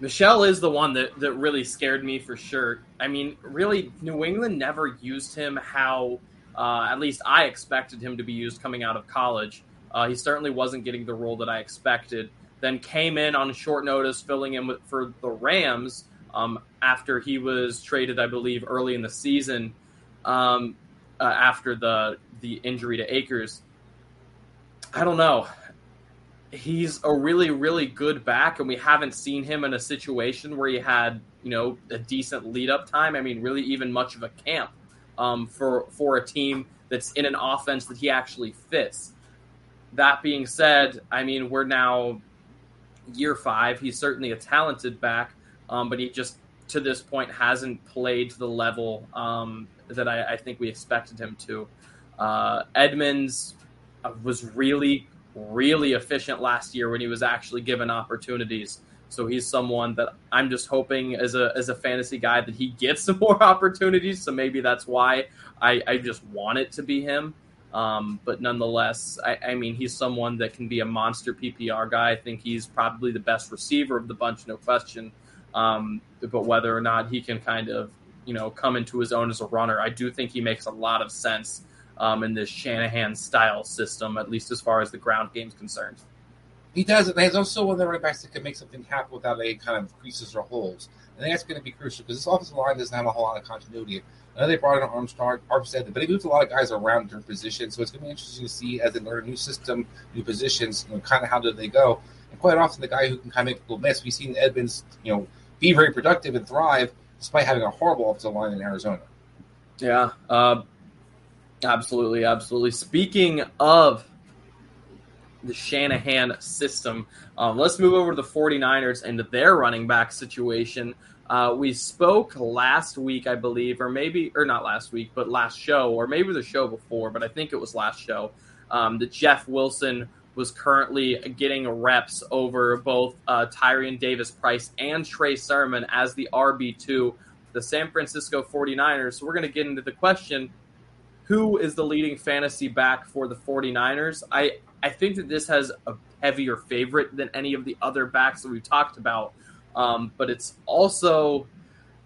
Michel is the one that, that really scared me for sure. I mean, really, New England never used him how, uh, at least I expected him to be used coming out of college. Uh, he certainly wasn't getting the role that I expected. Then came in on short notice, filling in with, for the Rams um, after he was traded, I believe, early in the season um, uh, after the the injury to Akers. I don't know. He's a really really good back and we haven't seen him in a situation where he had you know a decent lead up time. I mean really even much of a camp um, for for a team that's in an offense that he actually fits. That being said i mean we're now year five he's certainly a talented back um, but he just to this point hasn't played to the level um, that I, I, think we expected him to uh, edmonds uh, was really really efficient last year when he was actually given opportunities. So he's someone that I'm just hoping as a as a fantasy guy that he gets [LAUGHS] some more opportunities. So maybe that's why I, I just want it to be him. Um, but nonetheless, I, I, mean, he's someone that can be a monster PPR guy. I think he's probably the best receiver of the bunch, no question. Um, but whether or not he can kind of, you know, come into his own as a runner, I do think he makes a lot of sense um, in this Shanahan style system, at least as far as the ground game is concerned. He does, and he's also one of the running backs that can make something happen without any kind of creases or holes. I think that's going to be crucial because this offensive line doesn't have a whole lot of continuity. I know they brought in Armstrong, Armstead, but they moved a lot of guys around their positions, so it's going to be interesting to see as they learn a new system, new positions, you know, kind of how do they go. And quite often, the guy who can kind of make people miss, we've seen Edmonds, you know, be very productive and thrive despite having a horrible offensive line in Arizona. Yeah, uh, Absolutely, absolutely. Speaking of the Shanahan system, um, let's move over to the 49ers and their running back situation. Uh, we spoke last week, I believe, or maybe, or not last week, but last show, or maybe the show before, but I think it was last show, um, that Jeff Wilson was currently getting reps over both uh, Tyrion Davis Price and Trey Sermon as the RB2, the San Francisco 49ers. So we're going to get into the question who is the leading fantasy back for the 49ers. I, I think that this has a heavier favorite than any of the other backs that we've talked about. Um, but it's also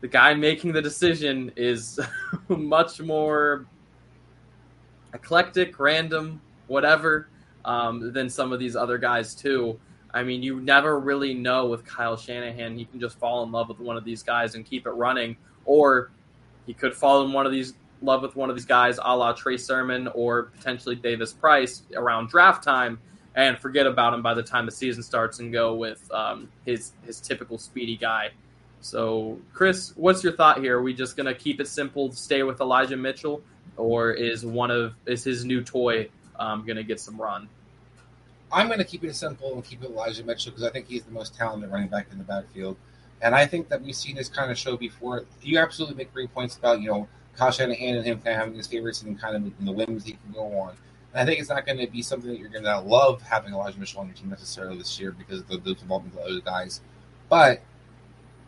the guy making the decision is [LAUGHS] much more eclectic, random, whatever, um, than some of these other guys, too. I mean, you never really know with Kyle Shanahan. He can just fall in love with one of these guys and keep it running, or he could fall in one of these love with one of these guys, a la Trey Sermon or potentially Davis Price around draft time, and forget about him by the time the season starts and go with um, his his typical speedy guy. So, Chris, what's your thought here? Are we just gonna keep it simple, stay with Elijah Mitchell, or is one of is his new toy um, gonna get some run? I'm to keep it simple and keep it Elijah Mitchell because I think he's the most talented running back in the backfield. And I think that we've seen this kind of show before. You absolutely make great points about, you know, Kyle Shanahan and him kind of having his favorites and kind of the whims he can go on. I think it's not going to be something that you're going to love having Elijah Mitchell on your team necessarily this year because of the, the involvement of other guys. But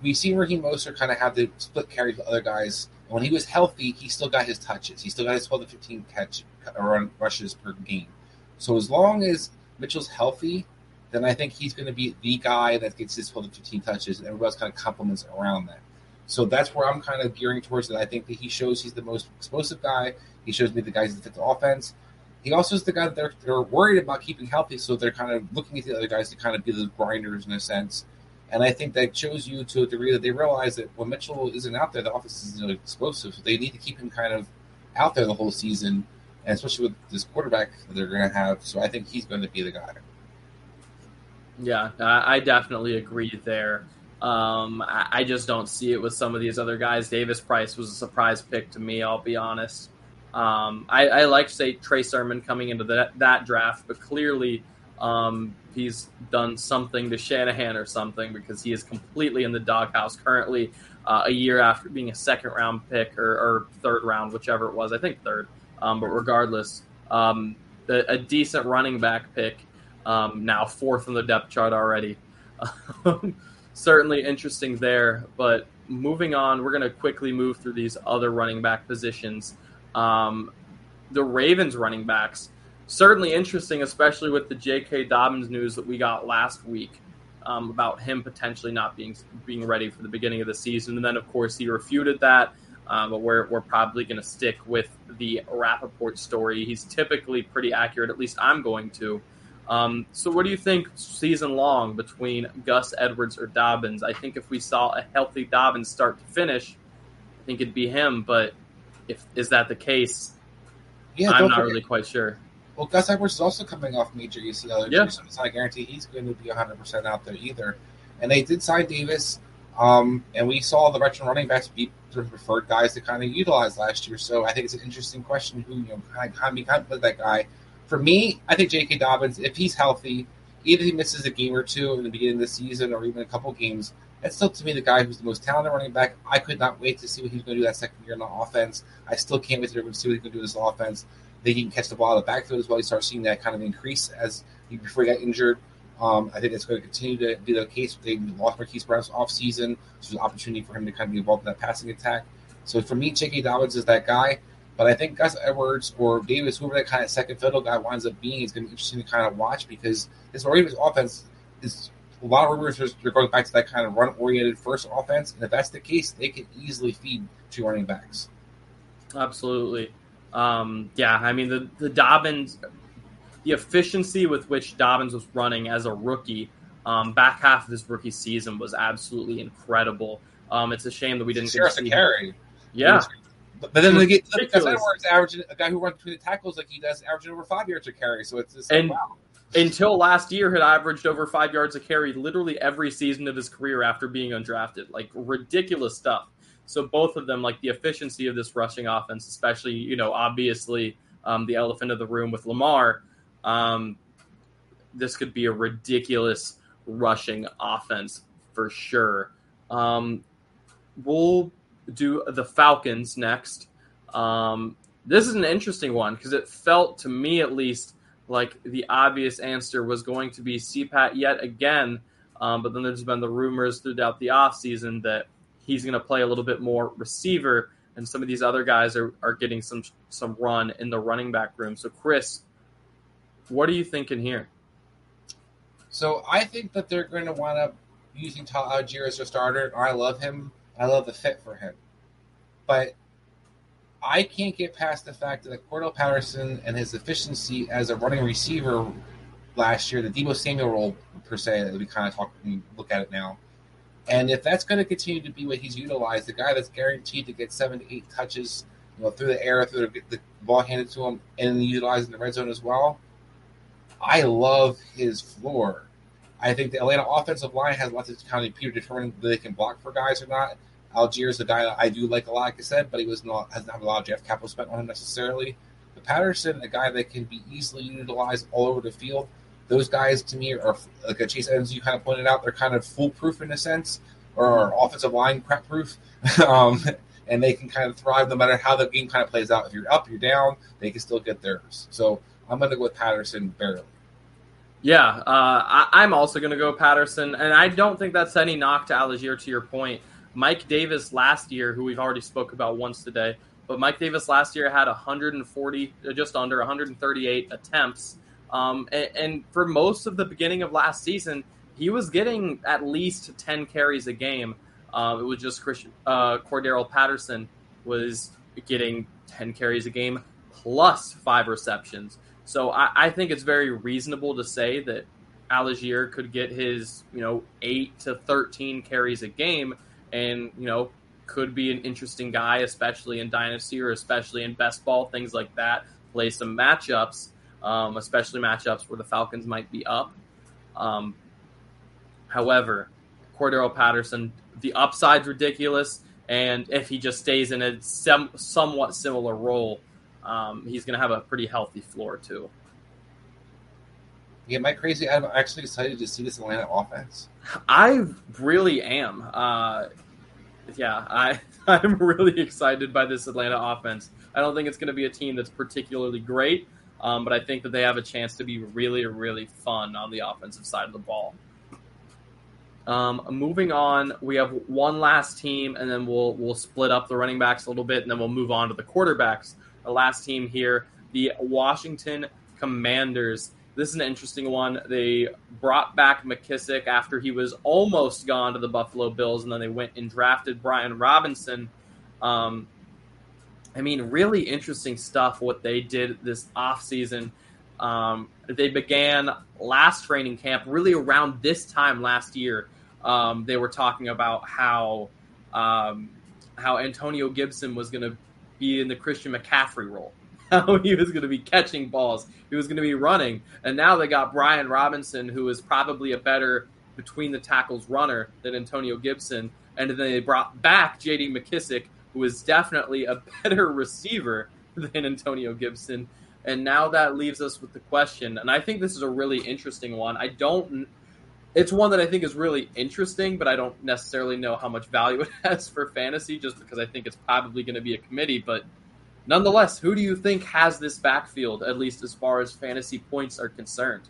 we've seen Raheem Mostert kind of have the split carries with other guys. And when he was healthy, he still got his touches. He still got his 12 to 15 catch uh, or rushes per game. So as long as Mitchell's healthy, then I think he's going to be the guy that gets his 12 to 15 touches, and everybody else kind of complements around that. So that's where I'm kind of gearing towards that. I think that he shows he's the most explosive guy. He shows me the guys that fit the offense. He also is the guy that they're, they're worried about keeping healthy, so they're kind of looking at the other guys to kind of be the grinders in a sense. And I think that shows you to a degree that they realize that when Mitchell isn't out there, the offense is explosive. So they need to keep him kind of out there the whole season, and especially with this quarterback that they're going to have. So I think he's going to be the guy. Yeah, I definitely agree there. Um, I, just don't see it with some of these other guys. Davis Price was a surprise pick to me. I'll be honest. Um, I, I like say Trey Sermon coming into that that draft, but clearly um, he's done something to Shanahan or something because he is completely in the doghouse currently. Uh, a year after being a second round pick or, or, third round, whichever it was, I think third. Um, but regardless, um, a, a, decent running back pick. Um, now fourth in the depth chart already. [LAUGHS] certainly interesting there. But moving on, we're going to quickly move through these other running back positions. Um, the Ravens running backs certainly interesting, especially with the J.K. Dobbins news that we got last week um, about him potentially not being being ready for the beginning of the season. And then, of course, he refuted that. Um, but we're, we're probably going to stick with the Rapoport story. He's typically pretty accurate, at least I'm going to. Um, so, what do you think season long between Gus Edwards or Dobbins? I think if we saw a healthy Dobbins start to finish, I think it'd be him. But if is that the case, yeah, I'm not forget. really quite sure. Well, Gus Edwards is also coming off major UCL injury, yeah. so it's not a guarantee he's going to be 100% out there either. And they did sign Davis, um, and we saw the veteran running backs be preferred guys to kind of utilize last year. So I think it's an interesting question who, you know, kind of, kind of that guy. For me, I think J.K. Dobbins, if he's healthy, even if he misses a game or two in the beginning of the season or even a couple games, that's still to me the guy who's the most talented running back. I could not wait to see what he's going to do that second year in the offense. I still can't wait to see what he's going to do in this offense they can catch the ball out of the backfield as well. You start seeing that kind of increase as he, before he got injured. Um, I think it's going to continue to be the case. They lost Marquise Brown's off season, so there's an opportunity for him to kind of be involved in that passing attack. So for me, J.K. Dobbins is that guy. But I think Gus Edwards or Davis, whoever that kind of second fiddle guy winds up being, is going to be interesting to kind of watch because this Ravens offense is a lot of rumors they're going back to that kind of run oriented first offense. And if that's the case, they can easily feed two running backs. Absolutely. Um, yeah, I mean the the Dobbins, the efficiency with which Dobbins was running as a rookie, um, back half of his rookie season was absolutely incredible. Um, it's a shame that we didn't get to see carry. Yeah. But, then they get Edwards averaging a guy who runs between the tackles like he does, averaging over five yards a carry. So it's just and wow. Until last year had averaged over five yards a carry literally every season of his career after being undrafted. Like ridiculous stuff. So both of them, like the efficiency of this rushing offense, especially you know obviously um, the elephant of the room with Lamar, um, this could be a ridiculous rushing offense for sure. Um, we'll do the Falcons next. Um, this is an interesting one because it felt to me at least like the obvious answer was going to be CPAT yet again. Um, but then there's been the rumors throughout the offseason that he's going to play a little bit more receiver, and some of these other guys are, are getting some some run in the running back room. So, Chris, what are you thinking here? So, I think that they're going to wind up using Tyler Allgeier as their starter. I love him. I love the fit for him, but I can't get past the fact that Cordarrelle Patterson and his efficiency as a running receiver last year, the Deebo Samuel role per se, that we kind of talk and look at it now and if that's going to continue to be what he's utilized, the guy that's guaranteed to get seven to eight touches, you know, through the air, through the, the ball handed to him, and utilizing the red zone as well, I love his floor. I think the Atlanta offensive line has lots of kind of Peter determining whether they can block for guys or not. Allgeier's a guy I do like a lot, like I said, but he was not has not a lot of draft capital spent on him necessarily. But Patterson, a guy that can be easily utilized all over the field those guys to me are like a Chase Edmonds. You kind of pointed out they're kind of foolproof in a sense, or offensive line crap proof, [LAUGHS] um, and they can kind of thrive no matter how the game kind of plays out. If you're up, you're down, they can still get theirs. So I'm going to go with Patterson barely. Yeah, uh, I, am also going to go Patterson, and I don't think that's any knock to Allgeier. To your point, Mike Davis last year, who we've already spoke about once today, but Mike Davis last year had 140, just under 138 attempts um, and, and, for most of the beginning of last season, he was getting at least 10 carries a game. Um, it was just Christian, uh, Cordarrelle Patterson was getting 10 carries a game plus five receptions. So I, I think it's very reasonable to say that Allgeier could get his, you know, eight to 13 carries a game and, you know, could be an interesting guy, especially in Dynasty or especially in Best Ball, things like that. Play some matchups um, especially matchups where the Falcons might be up. Um, however, Cordarrelle Patterson, the upside's ridiculous, and if he just stays in a sem- somewhat similar role, um, he's going to have a pretty healthy floor too. Yeah, am I crazy? I'm actually excited to see this Atlanta offense. I really am. Uh, yeah, I [LAUGHS] I'm really excited by this Atlanta offense. I don't think it's going to be a team that's particularly great, um, but I think that they have a chance to be really, really fun on the offensive side of the ball. Um, moving on, we have one last team, and then we'll we'll split up the running backs a little bit, and then we'll move on to the quarterbacks. The last team here, the Washington Commanders. This is an interesting one. They brought back McKissic after he was almost gone to the Buffalo Bills, and then they went and drafted Brian Robinson. Um, I mean, really interesting stuff what they did this offseason. Um, they began last training camp really around this time last year. Um, they were talking about how um, how Antonio Gibson was going to be in the Christian McCaffrey role, how he was going to be catching balls, he was going to be running, and now they got Brian Robinson, who is probably a better between the tackles runner than Antonio Gibson, and then they brought back J.D. McKissic, who is definitely a [LAUGHS] better receiver than Antonio Gibson. And now that leaves us with the question, and I think this is a really interesting one. I don't. It's one that I think is really interesting, but I don't necessarily know how much value [LAUGHS] it has for fantasy, just because I think it's probably going to be a committee. But nonetheless, who do you think has this backfield, at least as far as fantasy points are concerned?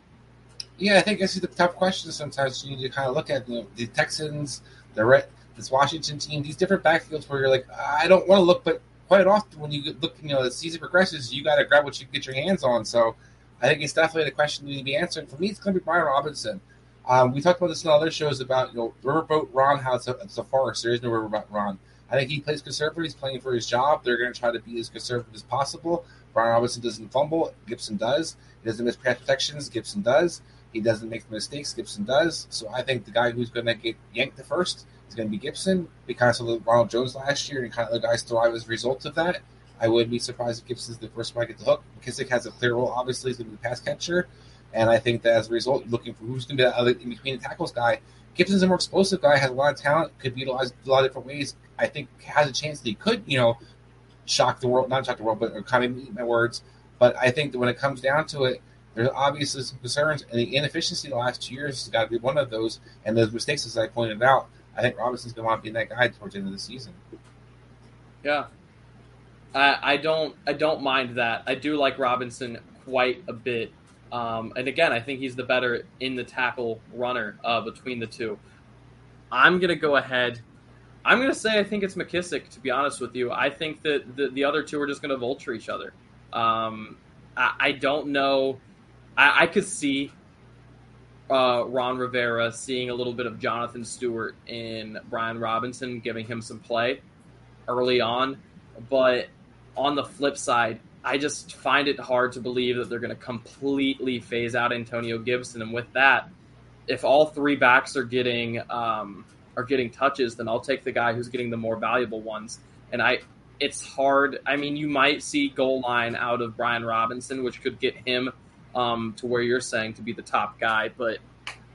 Yeah, I think this is the tough question. Sometimes you need to kind of look at know, the Texans, the Red, this Washington team, these different backfields where you're like, I don't want to look, but quite often when you look, you know, the season progresses, you got to grab what you get your hands on. So I think it's definitely the question you need to be answering. For me, it's going to be Brian Robinson. Um, we talked about this in other shows about you know Riverboat Ron, how it's a, it's a farce. There is no Riverboat Ron. I think he plays conservative. He's playing for his job. They're going to try to be as conservative as possible. Brian Robinson doesn't fumble. Gibson does. He doesn't miss pass protections. Gibson does. He doesn't make mistakes. Gibson does. So I think the guy who's going to get yanked the first is going to be Gibson because of Ronald Jones last year and kind of the guys thrive as a result of that. I wouldn't be surprised if Gibson's the first one to get the hook. McKissic has a clear role. Obviously, he's going to be the pass catcher. And I think that as a result, looking for who's going to be that in between the tackles guy. Gibson's a more explosive guy, has a lot of talent, could be utilized a lot of different ways. I think has a chance that he could, you know, shock the world, not shock the world, but kind of eat my words. But I think that when it comes down to it, there's obviously some concerns, and the inefficiency the last two years has got to be one of those. And those mistakes, as I pointed out, I think Robinson's going to want to be that guy towards the end of the season. Yeah, I, I don't I don't mind that. I do like Robinson quite a bit. Um, and again, I think he's the better in the tackle runner uh, between the two. I'm going to go ahead. I'm going to say I think it's McKissic, to be honest with you. I think that the, the other two are just going to vulture each other. Um, I, I, don't know. I, I could see uh, Ron Rivera seeing a little bit of Jonathan Stewart in Brian Robinson, giving him some play early on. But on the flip side, I just find it hard to believe that they're going to completely phase out Antonio Gibson. And with that, if all three backs are getting um, are getting touches, then I'll take the guy who's getting the more valuable ones. And I, it's hard. I mean, you might see goal line out of Brian Robinson, which could get him um, to where you're saying to be the top guy. But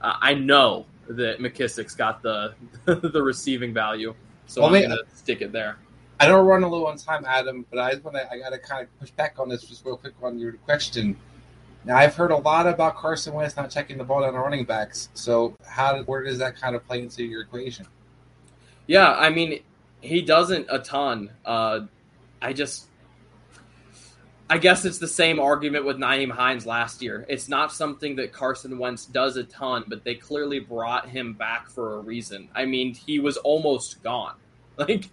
uh, I know that McKissic's got the [LAUGHS] the receiving value, so well, I'm going to stick it there. I don't run a little on time, Adam, but I want to. I got to kind of push back on this just real quick on your question. Now, I've heard a lot about Carson Wentz not checking the ball down the running backs. So, how where does that kind of play into your equation? Yeah, I mean, he doesn't a ton. Uh, I just, I guess it's the same argument with Nyheim Hines last year. It's not something that Carson Wentz does a ton, but they clearly brought him back for a reason. I mean, he was almost gone. [LAUGHS] Like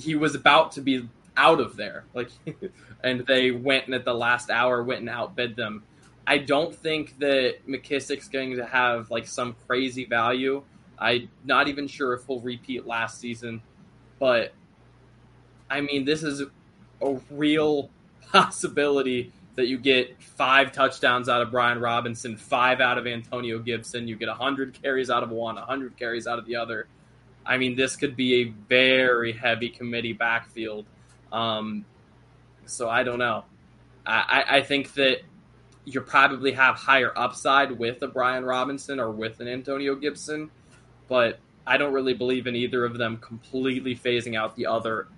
he was about to be out of there. Like, [LAUGHS] and they went and at the last hour went and outbid them. I don't think that McKissic's going to have like some crazy value. I'm not even sure if he'll repeat last season, but I mean, this is a real [LAUGHS] possibility that you get five touchdowns out of Brian Robinson, five out of Antonio Gibson. You get 100 carries out of one, 100 carries out of the other. I mean, this could be a very heavy committee backfield. Um, so I don't know. I, I think that you probably have higher upside with a Brian Robinson or with an Antonio Gibson, but I don't really believe in either of them completely phasing out the other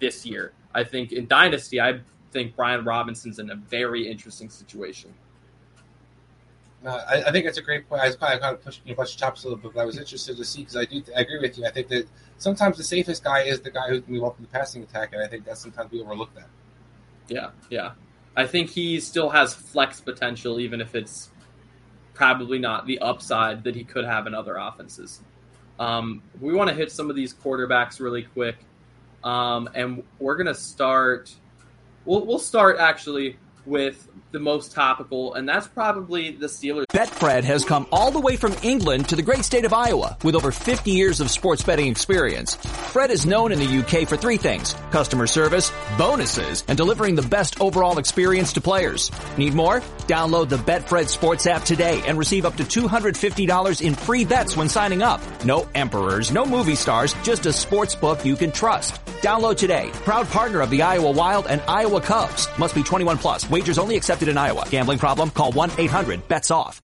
this year. I think in Dynasty, I think Brian Robinson's in a very interesting situation. I, I, think that's a great point. I was of, kind of pushing you bunch of chops a little bit, but I was interested to see because I do I agree with you. I think that sometimes the safest guy is the guy who can move up in the passing attack, and I think that's sometimes we overlook that. Yeah, yeah. I think he still has flex potential, even if it's probably not the upside that he could have in other offenses. Um, we want to hit some of these quarterbacks really quick, um, and we're gonna start. We'll we'll start actually with the most topical, and that's probably the Steelers. Betfred has come all the way from England to the great state of Iowa with over 50 years of sports betting experience. Fred is known in the UK for three things, customer service, bonuses, and delivering the best overall experience to players. Need more? Download the Betfred Sports app today and receive up to $250 in free bets when signing up. No emperors, no movie stars, just a sports book you can trust. Download today. Proud partner of the Iowa Wild and Iowa Cubs. Must be 21 plus. Wagers only accepted in Iowa. Gambling problem? Call 1-800-BETS-OFF.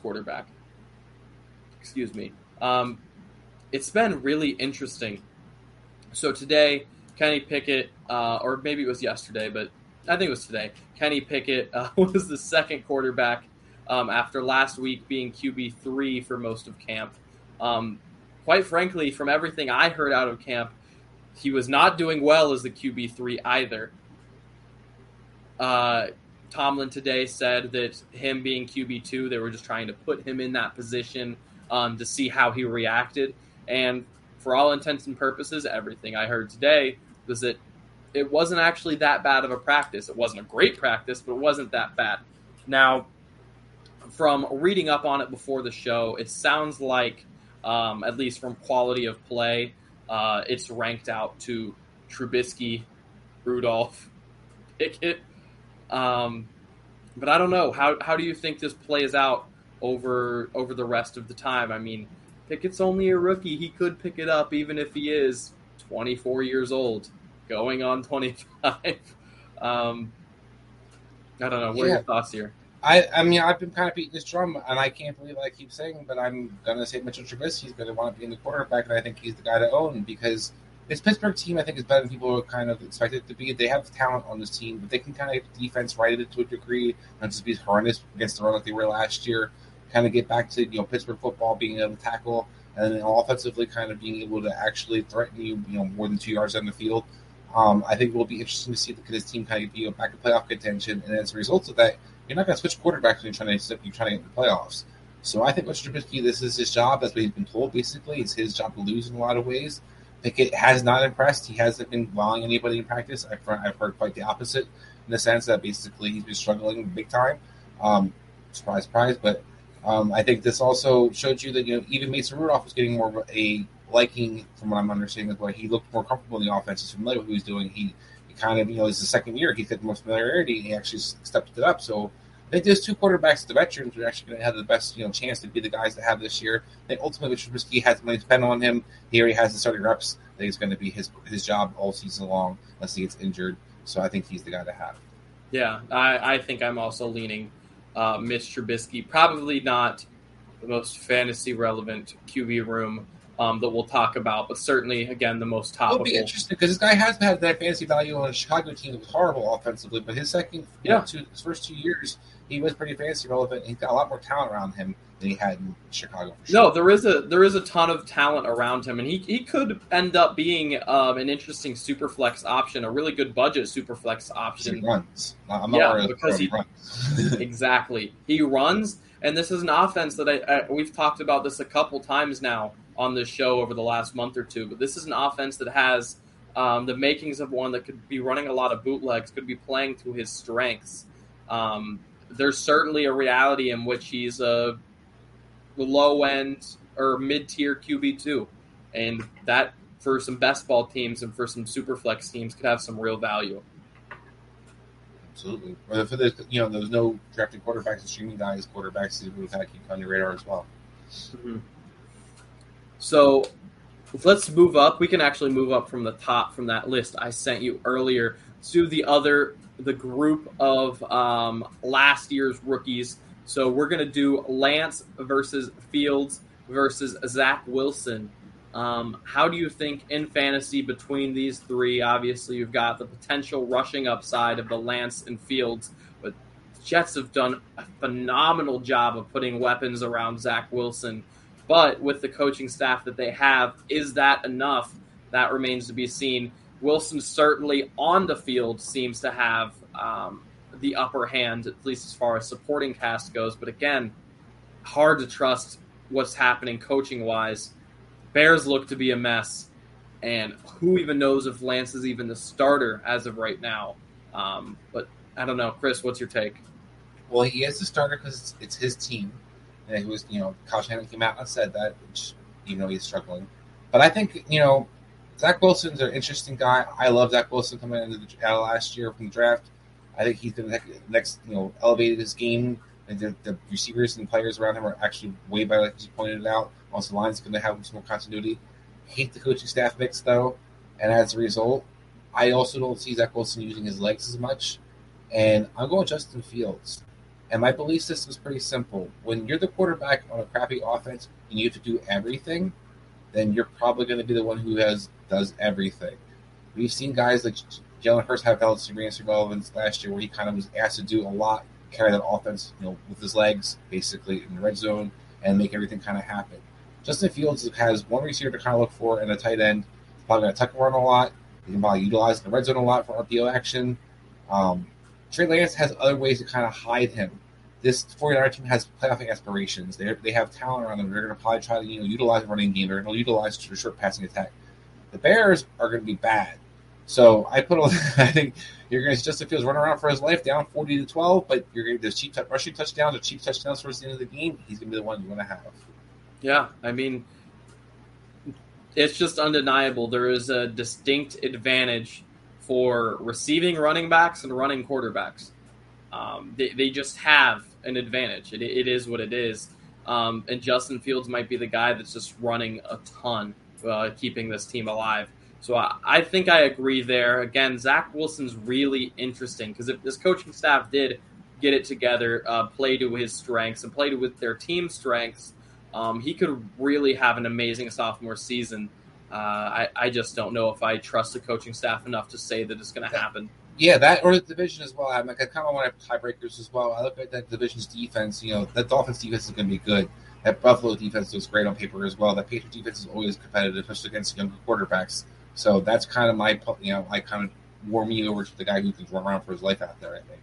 Quarterback. Excuse me. Um, it's been really interesting. So today, Kenny Pickett, uh, or maybe it was yesterday, but I think it was today. Kenny Pickett uh, [LAUGHS] was the second quarterback um, after last week being QB three for most of camp. Um, quite frankly, from everything I heard out of camp, he was not doing well as the QB three either. Uh, Tomlin today said that him being QB two, they were just trying to put him in that position um, to see how he reacted. And for all intents and purposes, everything I heard today was that it wasn't actually that bad of a practice. It wasn't a great practice, but it wasn't that bad. Now, from reading up on it before the show, it sounds like, um, at least from quality of play, uh, it's ranked out to Trubisky, Rudolph, Pickett. Um, but I don't know. How, how do you think this plays out over over the rest of the time? I mean, Pickett's only a rookie. He could pick it up even if he is 24 years old, going on 25. [LAUGHS] um, I don't know. What are your thoughts here? I, I mean, I've been kind of beating this drum, and I can't believe I keep saying, but I'm going to say Mitchell Trubisky's going to want to be in the quarterback, and I think he's the guy to own because this Pittsburgh team, I think, is better than people kind of expected to be. They have talent on this team, but they can kind of get defense righted to a degree, not just be horrendous against the run like they were last year. Kind of get back to you know Pittsburgh football, being able to tackle, and then offensively, kind of being able to actually threaten you, you know, more than two yards on the field. Um, I think it will be interesting to see the, this team kind of be back in playoff contention, and as a result of that, you're not going to switch quarterbacks when you're trying to you're trying to get the playoffs. So I think Mr. Trubisky, this is his job. That's what he's been told. Basically, it's his job to lose in a lot of ways. Pickett has not impressed. He hasn't been wowing anybody in practice. I've heard, I've heard quite the opposite in the sense that basically he's been struggling big time. Um, surprise, surprise. But um, I think this also showed you that you know even Mason Rudolph was getting more of a liking from what I'm understanding as well. He looked more comfortable in the offense. He's familiar with what he was doing. He, he kind of you know it's the second year. He's got the most familiarity. And he actually stepped it up. So I think those two quarterbacks, the veterans, are actually going to have the best you know chance to be the guys to have this year. I think ultimately Trubisky has money spent on him. He already has the starting reps. I think it's going to be his his job all season long unless he gets injured. So I think he's the guy to have. Yeah, I, I think I'm also leaning uh, Mitch Trubisky. Probably not the most fantasy relevant QB room um, that we'll talk about, but certainly, again, the most It'll be interesting because this guy has had that fantasy value on a Chicago team that was horrible offensively, but his second, you know, Yeah. two, his first two years, he was pretty fantasy relevant. He's got a lot more talent around him than he had in Chicago. For sure. No, there is a there is a ton of talent around him, and he, he could end up being um, an interesting super flex option, a really good budget super flex he option. runs. I'm not Yeah, because he- runs. [LAUGHS] exactly. He runs, and this is an offense that I, I we've talked about this a couple times now on this show over the last month or two. But this is an offense that has um, the makings of one that could be running a lot of bootlegs, could be playing to his strengths. Um, there's certainly a reality in which he's a low end or mid tier QB two, and that for some best ball teams and for some super flex teams could have some real value. Absolutely. Or if there's, you know, there's no drafted quarterbacks and streaming guys, quarterbacks you would kind of keep on your radar as well. Mhm. So let's move up. We can actually move up from the top from that list I sent you earlier to the other the group of um, last year's rookies So we're to do Lance versus Fields versus Zach Wilson. Um, how do you think in fantasy between these three? Obviously, you've got the potential rushing upside of the Lance and Fields, but Jets have done a phenomenal job of putting weapons around Zach Wilson. But with the coaching staff that they have, is that enough? That remains to be seen. Wilson certainly on the field seems to have um, the upper hand, at least as far as supporting cast goes. But again, hard to trust what's happening coaching wise. Bears look to be a mess, and who even knows if Lance is even the starter as of right now. Um, but I don't know, Chris. What's your take? Well, he is the starter because it's, it's, his team, and he was, you know, Kyle Shanahan came out and said that, which even though he's struggling. But I think you know, Zach Wilson's an interesting guy. I love Zach Wilson coming into the out last year from the draft. I think he's been next, you know, elevated his game. And the, the receivers and players around him are actually way better, like you pointed out. Also, the line's going to have some more continuity. Hate the coaching staff mix, though. And as a result, I also don't see Zach Wilson using his legs as much. And I'm going Justin Fields. And my belief system is pretty simple. When you're the quarterback on a crappy offense and you have to do everything, then you're probably going to be the one who has does everything. We've seen guys like Jalen Hurts have held some relevance last year, where he kind of was asked to do a lot, carry that offense, you know, with his legs, basically in the red zone, and make everything kind of happen. Justin Fields has one receiver to kind of look for and a tight end. He's probably going to tuck run a lot. He can probably utilize the red zone a lot for RPO action. Um, Trey Lance has other ways to kind of hide him. This 49er team has playoff aspirations. They they have talent around them. They're going to probably try to you know utilize the running game. They're going to utilize the short passing attack. The Bears are going to be bad. So I put, [LAUGHS] I think you're going to Justin Fields run around for his life, down forty to twelve, but you're going to cheap t- rushing touchdowns or cheap touchdowns towards the end of the game. He's going to be the one you're going to have. Yeah, I mean, it's just undeniable. There is a distinct advantage for receiving running backs and running quarterbacks. Um, they, they just have an advantage. It, it is what it is. Um, and Justin Fields might be the guy that's just running a ton, uh, keeping this team alive. So I, I think I agree there. Again, Zach Wilson's really interesting because if this coaching staff did get it together, uh, play to his strengths, and play to with their team strengths, um, he could really have an amazing sophomore season. Uh, I, I just don't know if I trust the coaching staff enough to say that it's going to happen. Yeah, that or the division as well. I'm like, I kind of want to have tiebreakers as well. I look at that division's defense. You know, that Dolphins defense is going to be good. That Buffalo defense looks great on paper as well. That Patriot defense is always competitive, especially against younger quarterbacks. So that's kind of my, you know, I kind of warm me over to the guy who can run around for his life out there. I think.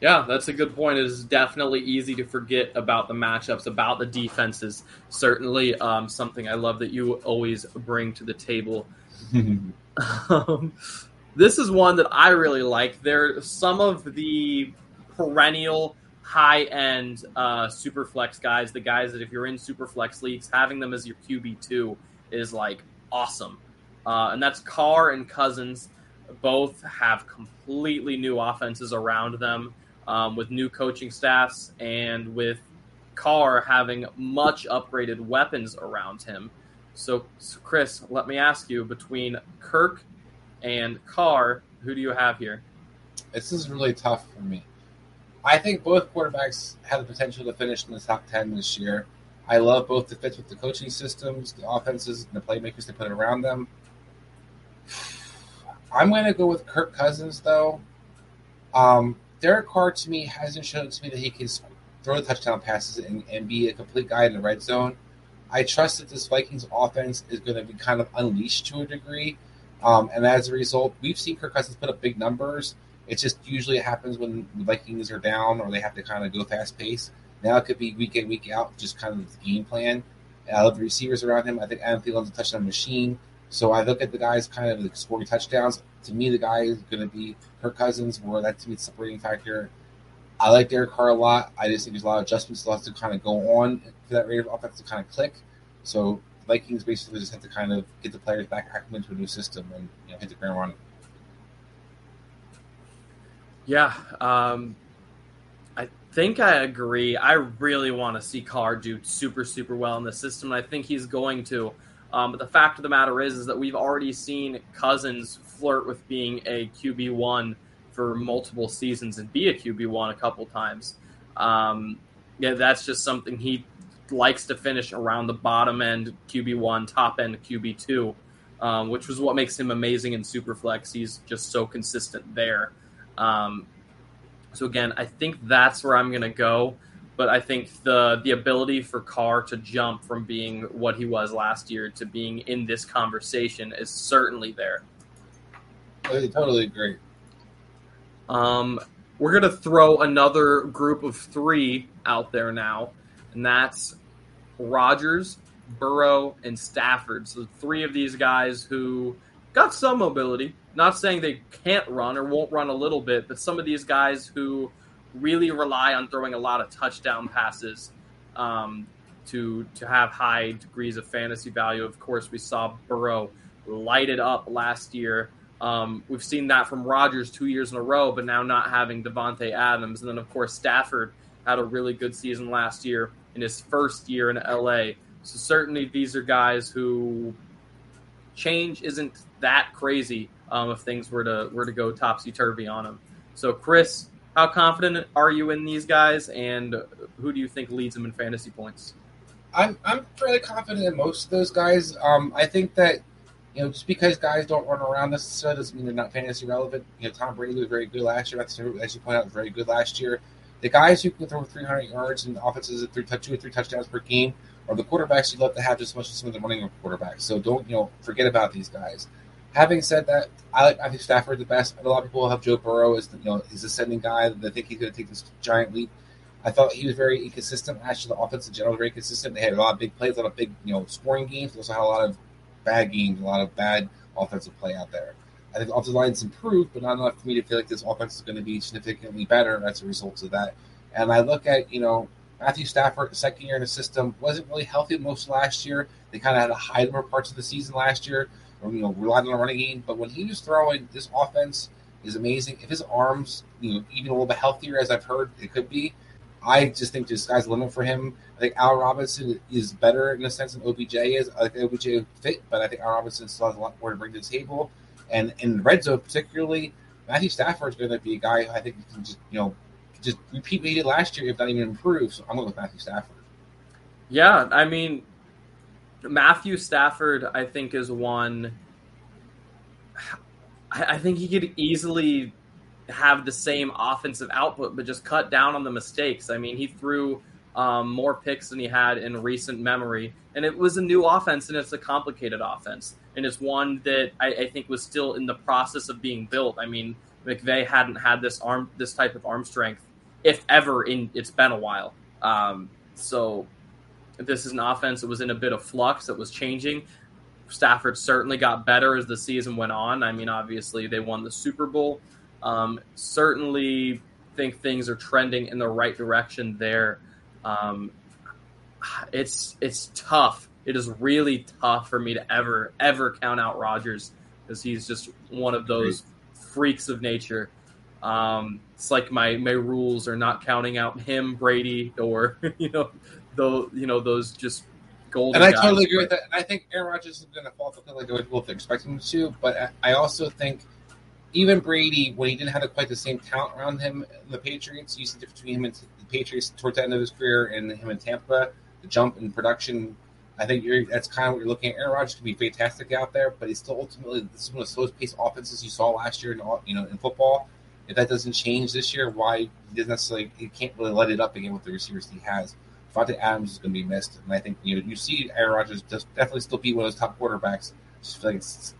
Yeah, that's a good point. It is definitely easy to forget about the matchups, about the defenses. Certainly, um, something I love that you always bring to the table. um, this is one that I really like. There, some of the perennial high end uh, super flex guys, the guys that if you're in super flex leagues, having them as your QB two is like awesome uh, and that's Carr and Cousins. Both have completely new offenses around them um, with new coaching staffs and with Carr having much upgraded weapons around him. So, so, Chris, let me ask you between Kirk and Carr, who do you have here? This is really tough for me. I think both quarterbacks have the potential to finish in the top 10 this year. I love both the fits with the coaching systems, the offenses, and the playmakers they put around them. [SIGHS] I'm going to go with Kirk Cousins, though. Um, Derek Carr, to me, hasn't shown to me that he can throw touchdown passes and, and be a complete guy in the red zone. I trust that this Vikings offense is going to be kind of unleashed to a degree. Um, and as a result, we've seen Kirk Cousins put up big numbers. It just usually happens when the Vikings are down or they have to kind of go fast pace. Now it could be week in, week out, just kind of the game plan. I love the receivers around him. I think Adam Thielen's a touchdown machine. So I look at the guys kind of like scoring touchdowns. To me, the guy is going to be Kirk Cousins, where that to me the separating factor. I like Derek Carr a lot. I just think there's a lot of adjustments have to kind of go on for that Raiders offense to kind of click. So Vikings basically just have to kind of get the players back acclimated to a new system and you know, hit the ground running. Yeah, um, I think I agree. I really want to see Carr do super, super well in the system. I think he's going to. Um, but the fact of the matter is, is that we've already seen Cousins flirt with being a QB one for multiple seasons and be a QB one a couple times. Um, yeah, that's just something he likes to finish around the bottom end QB one, top end QB two, um, which was what makes him amazing in Superflex. He's just so consistent there. Um, so again, I think that's where I'm going to go. But I think the the ability for Carr to jump from being what he was last year to being in this conversation is certainly there. I totally agree. Um, we're going to throw another group of three out there now, and that's Rodgers, Burrow, and Stafford. So three of these guys who got some mobility. Not saying they can't run or won't run a little bit, but some of these guys who really rely on throwing a lot of touchdown passes um, to to have high degrees of fantasy value. Of course, we saw Burrow light it up last year. Um, we've seen that from Rodgers two years in a row, but now not having Davante Adams, and then of course Stafford had a really good season last year in his first year in LA. So certainly these are guys who change isn't that crazy um, if things were to were to go topsy turvy on them. So Chris, how confident are you in these guys, and who do you think leads them in fantasy points? I'm I'm fairly confident in most of those guys. Um, I think that you know just because guys don't run around necessarily doesn't mean they're not fantasy relevant. You know, Tom Brady was very good last year. As you point out, very good last year. The guys who can throw 300 yards and offenses at three, two or three touchdowns per game are the quarterbacks you'd love to have just as much as some of the running quarterbacks. So don't you know forget about these guys. Having said that, I like think Stafford the best. A lot of people have Joe Burrow as the, you know his ascending guy. They think he's going to take this giant leap. I thought he was very inconsistent. Actually, the offense in general was very consistent. They had a lot of big plays, a lot of big you know scoring games. They also had a lot of bad games, a lot of bad offensive play out there. I think the offensive line's improved, but not enough for me to feel like this offense is going to be significantly better as a result of that. And I look at you know Matthew Stafford, second year in the system, wasn't really healthy most last year. They kind of had to hide him parts of the season last year you know, relied on the running game. But when he was throwing, this offense is amazing. If his arms, you know, even a little bit healthier, as I've heard it could be, I just think sky's the limit for him. I think Al Robinson is better in a sense than OBJ is. I think OBJ fit, but I think Al Robinson still has a lot more to bring to the table. And in the red zone, particularly, Matthew Stafford is going to be a guy I think can just, you know, just repeat what he did last year, if not even improve. So I'm going with Matthew Stafford. Yeah, I mean, Matthew Stafford, I think, is one. I think he could easily have the same offensive output, but just cut down on the mistakes. I mean, he threw um, more picks than he had in recent memory, and it was a new offense, and it's a complicated offense, and it's one that I, I think was still in the process of being built. I mean, McVay hadn't had this arm, this type of arm strength, if ever. In it's been a while. Um, so this is an offense that was in a bit of flux, that was changing. Stafford certainly got better as the season went on. I mean, obviously, they won the Super Bowl. Um, certainly think things are trending in the right direction there. Um, it's it's tough. It is really tough for me to ever ever count out Rodgers because he's just one of those freaks of nature. Um, it's like my my rules are not counting out him, Brady, or [LAUGHS] you know those you know those just golden. And I totally agree with that. And I think Aaron Rodgers is going to fall the like people are expecting him to. But I also think even Brady, when he didn't have quite the same talent around him in the Patriots, you see the difference between him and the Patriots towards the end of his career and him in Tampa, the jump in production. I think that's kind of what you're looking at. Aaron Rodgers can be fantastic out there, but he's still ultimately this is one of the slowest paced offenses you saw last year in you know in football. If that doesn't change this year, why he doesn't necessarily he can't really let it up again with the receivers he has. Davante Adams is going to be missed, and I think you know you see Aaron Rodgers just definitely still be one of those top quarterbacks. Just feel like it's,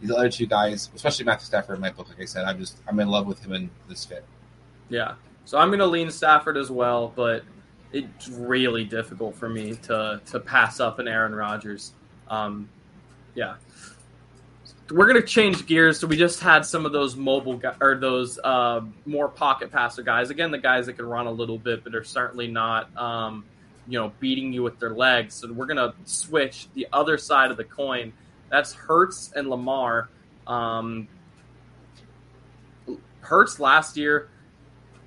these other two guys, especially Matthew Stafford in my book. Like I said, I'm just I'm in love with him in this fit. Yeah, so I'm going to lean Stafford as well, but it's really difficult for me to to pass up an Aaron Rodgers. Um, yeah, we're going to change gears. So we just had some of those mobile guys, or those uh, more pocket passer guys. Again, the guys that can run a little bit, but are certainly not um, you know, beating you with their legs. So we're to switch the other side of the coin. That's Hurts and Lamar. Um, Hurts last year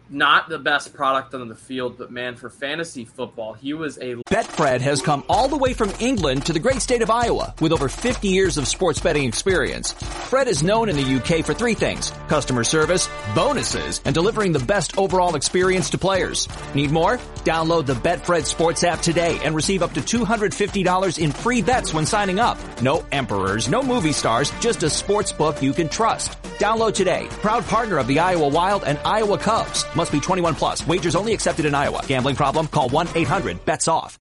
not the best product on the field, but man, for fantasy football, he was a. Betfred has come all the way from England to the great state of Iowa with over 50 years of sports betting experience. Fred is known in the UK for three things. Customer service, bonuses, and delivering the best overall experience to players. Need more? Download the Betfred Sports app today and receive up to $250 in free bets when signing up. No emperors, no movie stars, just a sports book you can trust. Download today. Proud partner of the Iowa Wild and Iowa Cubs. Must be 21 plus. Wagers only accepted in Iowa. Gambling problem? Call 1-800-BETS-OFF.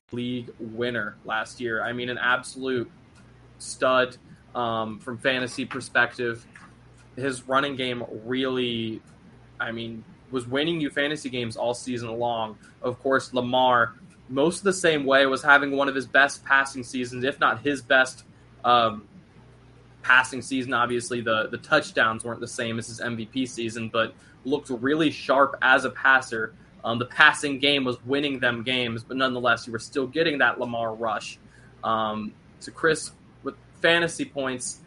League winner last year. I mean, an absolute stud um, from fantasy perspective. His running game really, I mean, was winning you fantasy games all season long. Of course, Lamar, most of the same way, was having one of his best passing seasons, if not his best um, passing season. Obviously, the the touchdowns weren't the same as his MVP season, but looked really sharp as a passer. Um, the passing game was winning them games, but nonetheless, you were still getting that Lamar rush. Um, so, Chris, with fantasy points,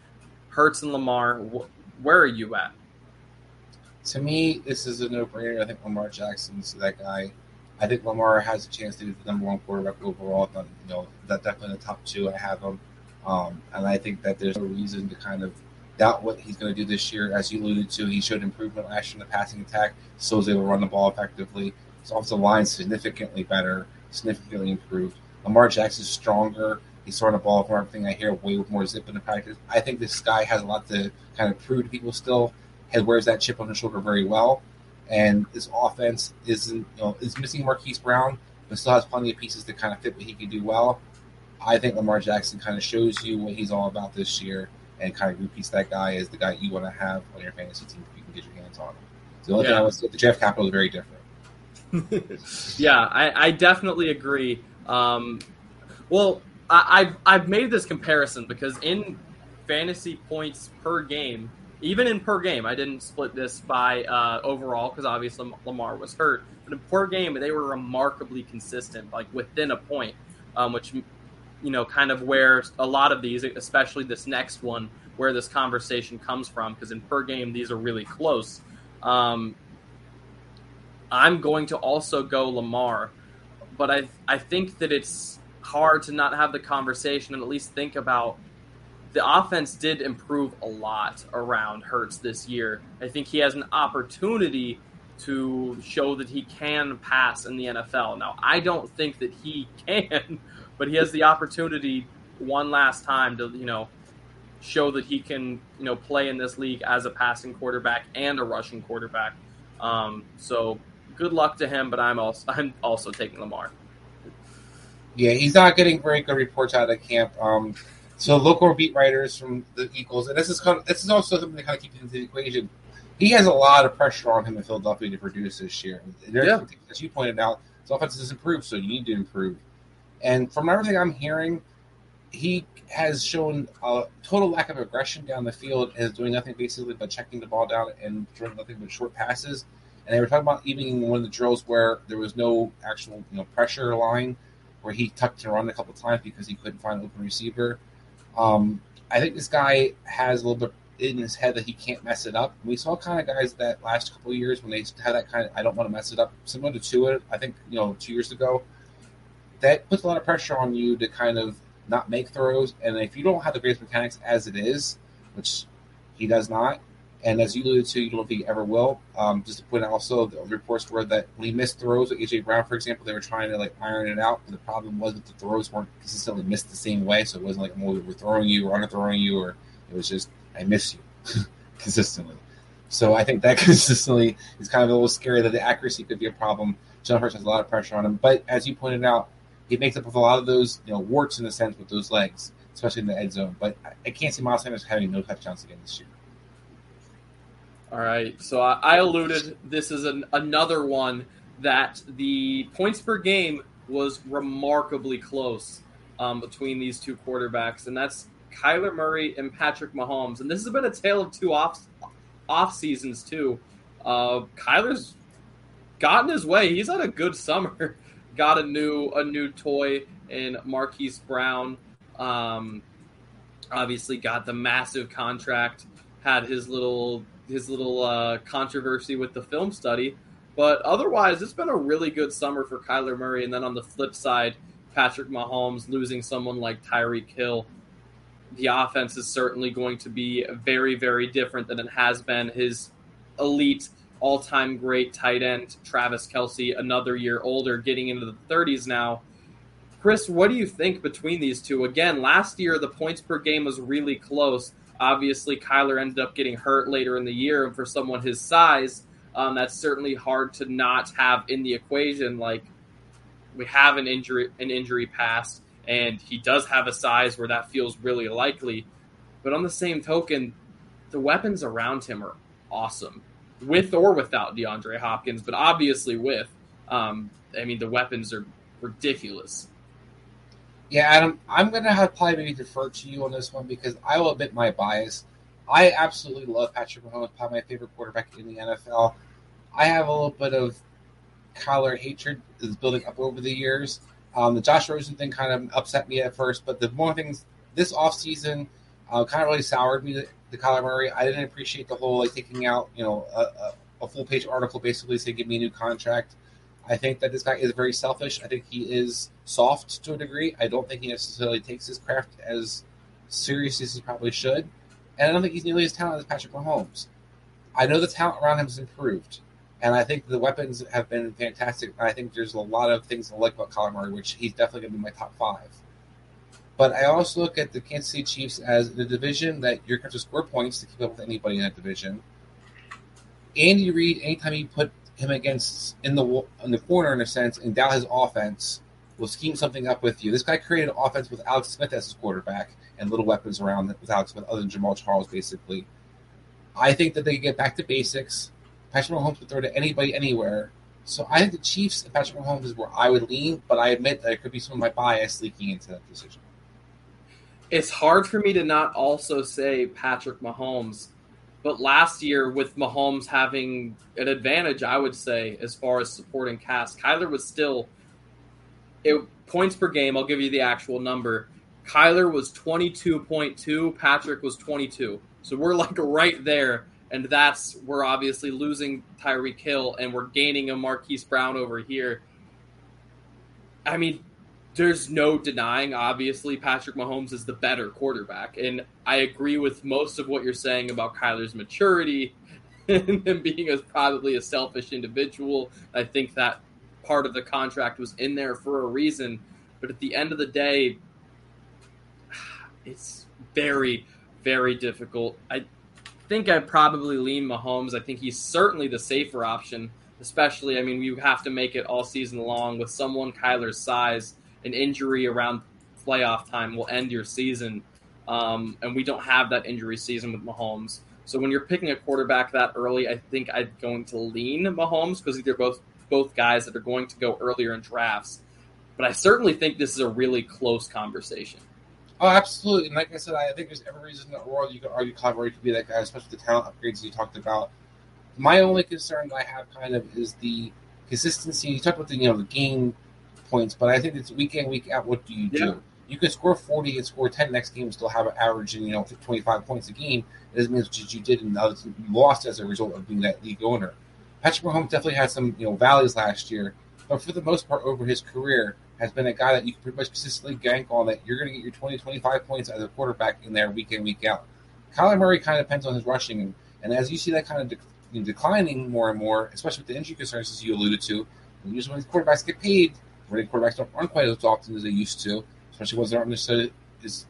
Hurts and Lamar, wh- where are you at? To me, this is a no-brainer. I think Lamar Jackson's that guy. I think Lamar has a chance to be the number one quarterback overall. You know, that definitely in the top two. I have him. Um, and I think that there's no reason to kind of doubt what he's going to do this year. As you alluded to, he showed improvement last year in the passing attack, so was able to run the ball effectively. His offensive line significantly better, significantly improved. Lamar Jackson's stronger. He's throwing the ball from everything I hear way with more zip in the practice. I think this guy has a lot to kind of prove to people still. He wears that chip on his shoulder very well. And his offense isn't, you know, is missing Marquise Brown, but still has plenty of pieces to kind of fit what he can do well. I think Lamar Jackson kind of shows you what he's all about this year and kind of repeats that guy as the guy you want to have on your fantasy team if you can get your hands on him. The only yeah. thing I would say, the draft capital is very different. [LAUGHS] yeah, I, I, definitely agree. Um, well, I, have I've made this comparison because in fantasy points per game, even in per game, I didn't split this by uh, overall because obviously Lamar was hurt. But in per game, they were remarkably consistent, like within a point, um, which you know, kind of where a lot of these, especially this next one, where this conversation comes from, because in per game these are really close. Um, I'm going to also go Lamar, but I I think that it's hard to not have the conversation and at least think about the offense did improve a lot around Hurts this year. I think he has an opportunity to show that he can pass in the NFL. Now, I don't think that he [LAUGHS] can but he has the opportunity one last time to you know show that he can you know play in this league as a passing quarterback and a rushing quarterback. Um, so good luck to him, but I'm also [LAUGHS] I'm also taking Lamar. Yeah, he's not getting very good reports out of camp. Um, so local beat writers from the Eagles, and this is kind of, this is also something that kind of keeps into the equation. He has a lot of pressure on him in Philadelphia to produce this year. yeah. As you pointed out, his offense has improved, so you need to improve. And from everything I'm hearing, he has shown a total lack of aggression down the field and is doing nothing basically but checking the ball down and throwing nothing but short passes. And they were talking about even one of the drills where there was no actual you know pressure line, where he tucked and run a couple times because he couldn't find an open receiver. Um, I think this guy has a little bit in his head that he can't mess it up. We saw kind of guys that last couple years when they had that kind of I don't want to mess it up, similar to Tua. I think you know two years ago that puts a lot of pressure on you to kind of not make throws. And if you don't have the greatest mechanics as it is, which he does not, and as you alluded to, you don't think he ever will. Um, just to point out also, the reports were that when he missed throws with AJ Brown, for example, they were trying to like iron it out. But the problem was that the throws weren't consistently missed the same way. So it wasn't like oh, we're throwing you or underthrowing you, or it was just I miss you [LAUGHS] consistently. So I think that [LAUGHS] consistently is kind of a little scary that the accuracy could be a problem. Jalen Hurts has a lot of pressure on him. But as you pointed out, he makes up with a lot of those, you know, warts in a sense with those legs, especially in the end zone. But I can't see Miles Sanders having no touchdowns again this year. All right. So I, I alluded this is an, another one that the points per game was remarkably close um, between these two quarterbacks, and that's Kyler Murray and Patrick Mahomes. And this has been a tale of two off off seasons too. Uh, Kyler's gotten his way. He's had a good summer. [LAUGHS] Got a new a new toy in Marquise Brown. Um, obviously, got the massive contract. Had his little his little uh, controversy with the film study, but otherwise, it's been a really good summer for Kyler Murray. And then on the flip side, Patrick Mahomes losing someone like Tyreek Hill. The offense is certainly going to be very, very different than it has been. His elite, all time great tight end, Travis Kelce, another year older, getting into the 30s now. Chris, what do you think between these two? Again, last year the points per game was really close. Obviously, Kyler ended up getting hurt later in the year, and for someone his size, um, that's certainly hard to not have in the equation. Like we have an injury, an injury past, and he does have a size where that feels really likely. But on the same token, the weapons around him are awesome, with or without DeAndre Hopkins, but obviously with. Um, I mean, the weapons are ridiculous. Yeah, Adam, I'm to have probably maybe defer to you on this one because I will admit my bias. I absolutely love Patrick Mahomes, probably my favorite quarterback in the NFL. I have a little bit of Kyler hatred is building up over the years. Um, the Josh Rosen thing kind of upset me at first, but the more things this offseason uh, kind of really soured me to Kyler Murray. I didn't appreciate the whole like taking out, you know, a, a, a full page article basically saying give me a new contract. I think that this guy is very selfish. I think he is soft to a degree. I don't think he necessarily takes his craft as seriously as he probably should. And I don't think he's nearly as talented as Patrick Mahomes. I know the talent around him has improved. And I think the weapons have been fantastic. And I think there's a lot of things I like about Kyler Murray, which he's definitely going to be my top five. But I also look at the Kansas City Chiefs as the division that you're going to score points to keep up with anybody in that division. Andy Reid, anytime you put him against in the in the corner in a sense and his offense will scheme something up with you. This guy created an offense with Alex Smith as his quarterback and little weapons around with Alex Smith other than Jamaal Charles, basically. I think that they get back to basics. Patrick Mahomes would throw to anybody anywhere. So I think the Chiefs and Patrick Mahomes is where I would lean, but I admit that it could be some of my bias leaking into that decision. It's hard for me to not also say Patrick Mahomes but last year, with Mahomes having an advantage, I would say, as far as supporting cast, Kyler was still it, points per game. I'll give you the actual number. Kyler was 22.2, Patrick was 22. So we're like right there. And that's, we're obviously losing Tyreek Hill and we're gaining a Marquise Brown over here. I mean, there's no denying, obviously, Patrick Mahomes is the better quarterback. And I agree with most of what you're saying about Kyler's maturity [LAUGHS] and him being as probably a selfish individual. I think that part of the contract was in there for a reason. But at the end of the day, [SIGHS] it's very, very difficult. I think I probably lean Mahomes. I think he's certainly the safer option, especially, I mean, you have to make it all season long with someone Kyler's size an injury around playoff time will end your season. Um, and we don't have that injury season with Mahomes. So when you're picking a quarterback that early, I think I'm going to lean Mahomes because they're both both guys that are going to go earlier in drafts. But I certainly think this is a really close conversation. Oh, absolutely. And like I said, I think there's every reason in the world you could argue Kyler could be that guy, especially the talent upgrades you talked about. My only concern that I have kind of is the consistency. You talked about the you know the game points, but I think it's week in, week out. What do you do? You can score 40 and score 10 next game, and still have an average, and you know, 25 points a game. It doesn't mean you did and you lost as a result of being that league owner. Patrick Mahomes definitely had some you know valleys last year, but for the most part over his career has been a guy that you can pretty much consistently gank on that you're going to get your 20, 25 points as a quarterback in there week in, week out. Kyler Murray kind of depends on his rushing, and, and as you see that kind of de- declining more and more, especially with the injury concerns as you alluded to, usually when these quarterbacks get paid, running quarterbacks don't run quite as often as they used to, especially ones that aren't necessarily as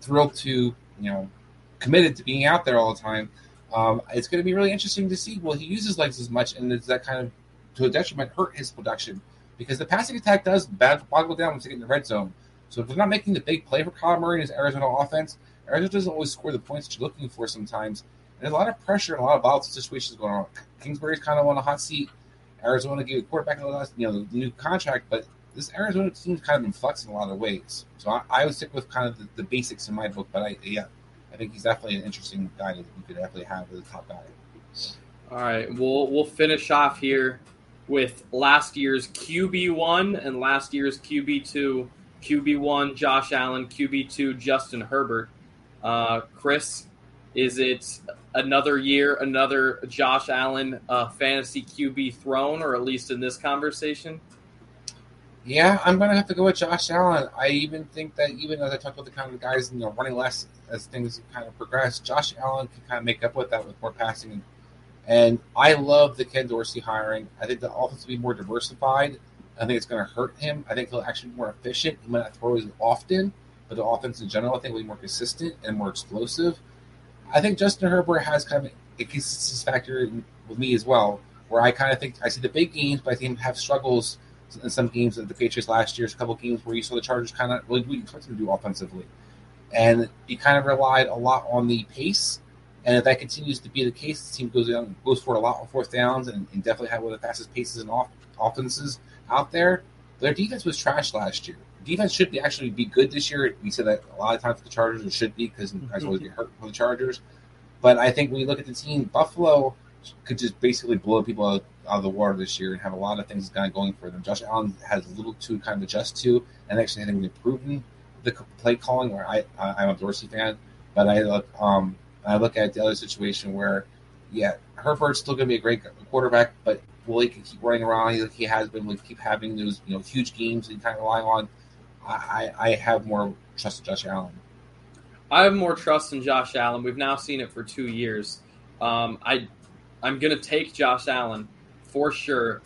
thrilled to, you know, committed to being out there all the time. Um, it's going to be really interesting to see. Will he use his legs as much, and does that kind of, to a detriment, hurt his production? Because the passing attack does boggle down once they get in the red zone. So if they're not making the big play for Kyler Murray and his Arizona offense, Arizona doesn't always score the points that you're looking for sometimes. There's a lot of pressure and a lot of volatile situations going on. Kingsbury's kind of on a hot seat. Arizona gave a quarterback a you know, new contract, but this Arizona team's kind of been flexing in a lot of ways. So I, I would stick with kind of the, the, basics in my book, but I yeah, I think he's definitely an interesting guy that you could definitely have as a top guy. All right, we'll we'll finish off here with last year's QB one and last year's QB two. QB one Josh Allen, QB two Justin Herbert. Uh, Chris, is it another year, another Josh Allen uh, fantasy QB throne, or at least in this conversation? Yeah, I'm gonna have to go with Josh Allen. I even think that even as I talk about the kind of guys you know running less as things kind of progress, Josh Allen can kind of make up with that with more passing. And I love the Ken Dorsey hiring. I think the offense will be more diversified. I think it's going to hurt him. I think he'll actually be more efficient. He might not throw as often, but the offense in general, I think, will be more consistent and more explosive. I think Justin Herbert has kind of a consistency factor with me as well, where I kind of think I see the big games, but I think have struggles in some games of the Patriots last year. A couple games where you saw the Chargers kind of really we expect them to do offensively, and he kind of relied a lot on the pace. And if that continues to be the case, the team goes down, goes for a lot on fourth downs, and, and definitely have one of the fastest paces and off, offenses out there. Their defense was trash last year. Defense should be actually be good this year. We said that a lot of times for the Chargers, it should be because guys always mm-hmm. get hurt for the Chargers. But I think when you look at the team, Buffalo could just basically blow people out, out of the water this year and have a lot of things kind of going for them. Josh Allen has little to kind of adjust to, and actually having improved the play calling. Where I, I am a Dorsey fan, but I look um I look at the other situation where, yeah, Herbert's still going to be a great quarterback, but will he keep running around like he has been? Will keep having those you know huge games that and kind of relying on? I, I have more trust in Josh Allen. I have more trust in Josh Allen. We've now seen it for two years. Um, I I'm going to take Josh Allen for sure.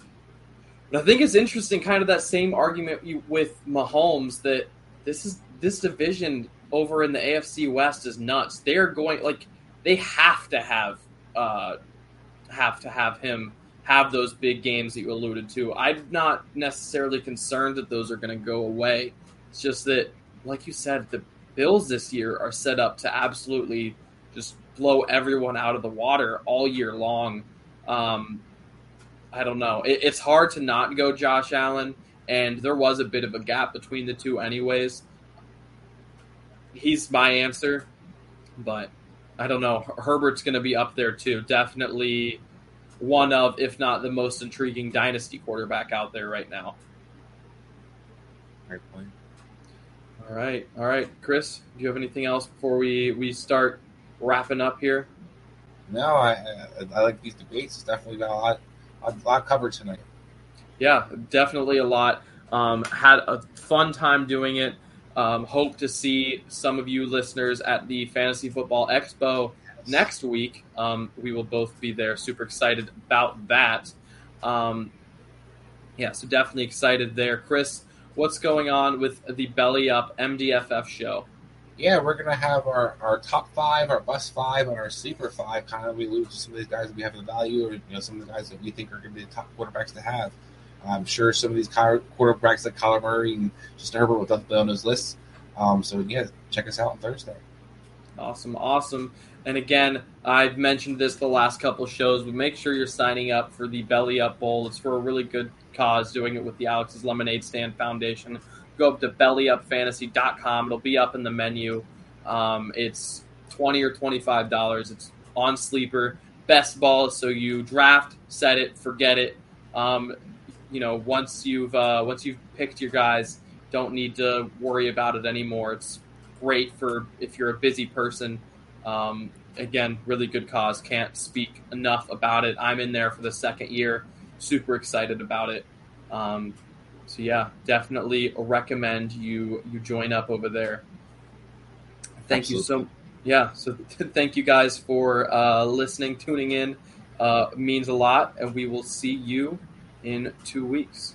But I think it's interesting, kind of that same argument with Mahomes that this is this division over in the AFC West is nuts. They are going like they have to have uh, have to have him have those big games that you alluded to. I'm not necessarily concerned that those are going to go away. It's just that, like you said, the Bills this year are set up to absolutely blow everyone out of the water all year long. Um, I don't know. It, it's hard to not go Josh Allen, and there was a bit of a gap between the two, anyways. He's my answer, but I don't know. Herbert's going to be up there too. Definitely one of, if not the most intriguing dynasty quarterback out there right now. Great point. All right, all right, Chris. Do you have anything else before we we start wrapping up here? No, I I, I like these debates. It's definitely got a lot a lot covered tonight. Yeah, definitely a lot. Um, had a fun time doing it. Um, hope to see some of you listeners at the Fantasy Football Expo yes. next week. Um, we will both be there. Super excited about that. Um, yeah, so definitely excited there. Chris, what's going on with the Belly Up MDFF show? Yeah, we're gonna have our, our top five, our bust five, and our sleeper five. Kind of, we lose some of these guys that we have the value, or you know, some of the guys that we think are to be the top quarterbacks to have. I'm sure some of these quarterbacks like Kyler Murray and Justin Herbert will definitely on those lists. Um, so yeah, check us out on Thursday. Awesome, awesome. And again, I've mentioned this the last couple shows, but make sure you're signing up for the Belly Up Bowl. It's for a really good cause, doing it with the Alex's Lemonade Stand Foundation. Go up to bellyupfantasy.com. It'll be up in the menu. Um, it's 20 or $25. It's on Sleeper. Best ball, so you draft, set it, forget it. Um, you know, once you've uh, once you've picked your guys, don't need to worry about it anymore. It's great for if you're a busy person. Um, again, really good cause. Can't speak enough about it. I'm in there for the second year. Super excited about it. Um, so yeah, definitely recommend you you join up over there. Thank Absolutely. you so yeah. So [LAUGHS] thank you guys for uh, listening, tuning in. Uh, means a lot, and we will see you in two weeks.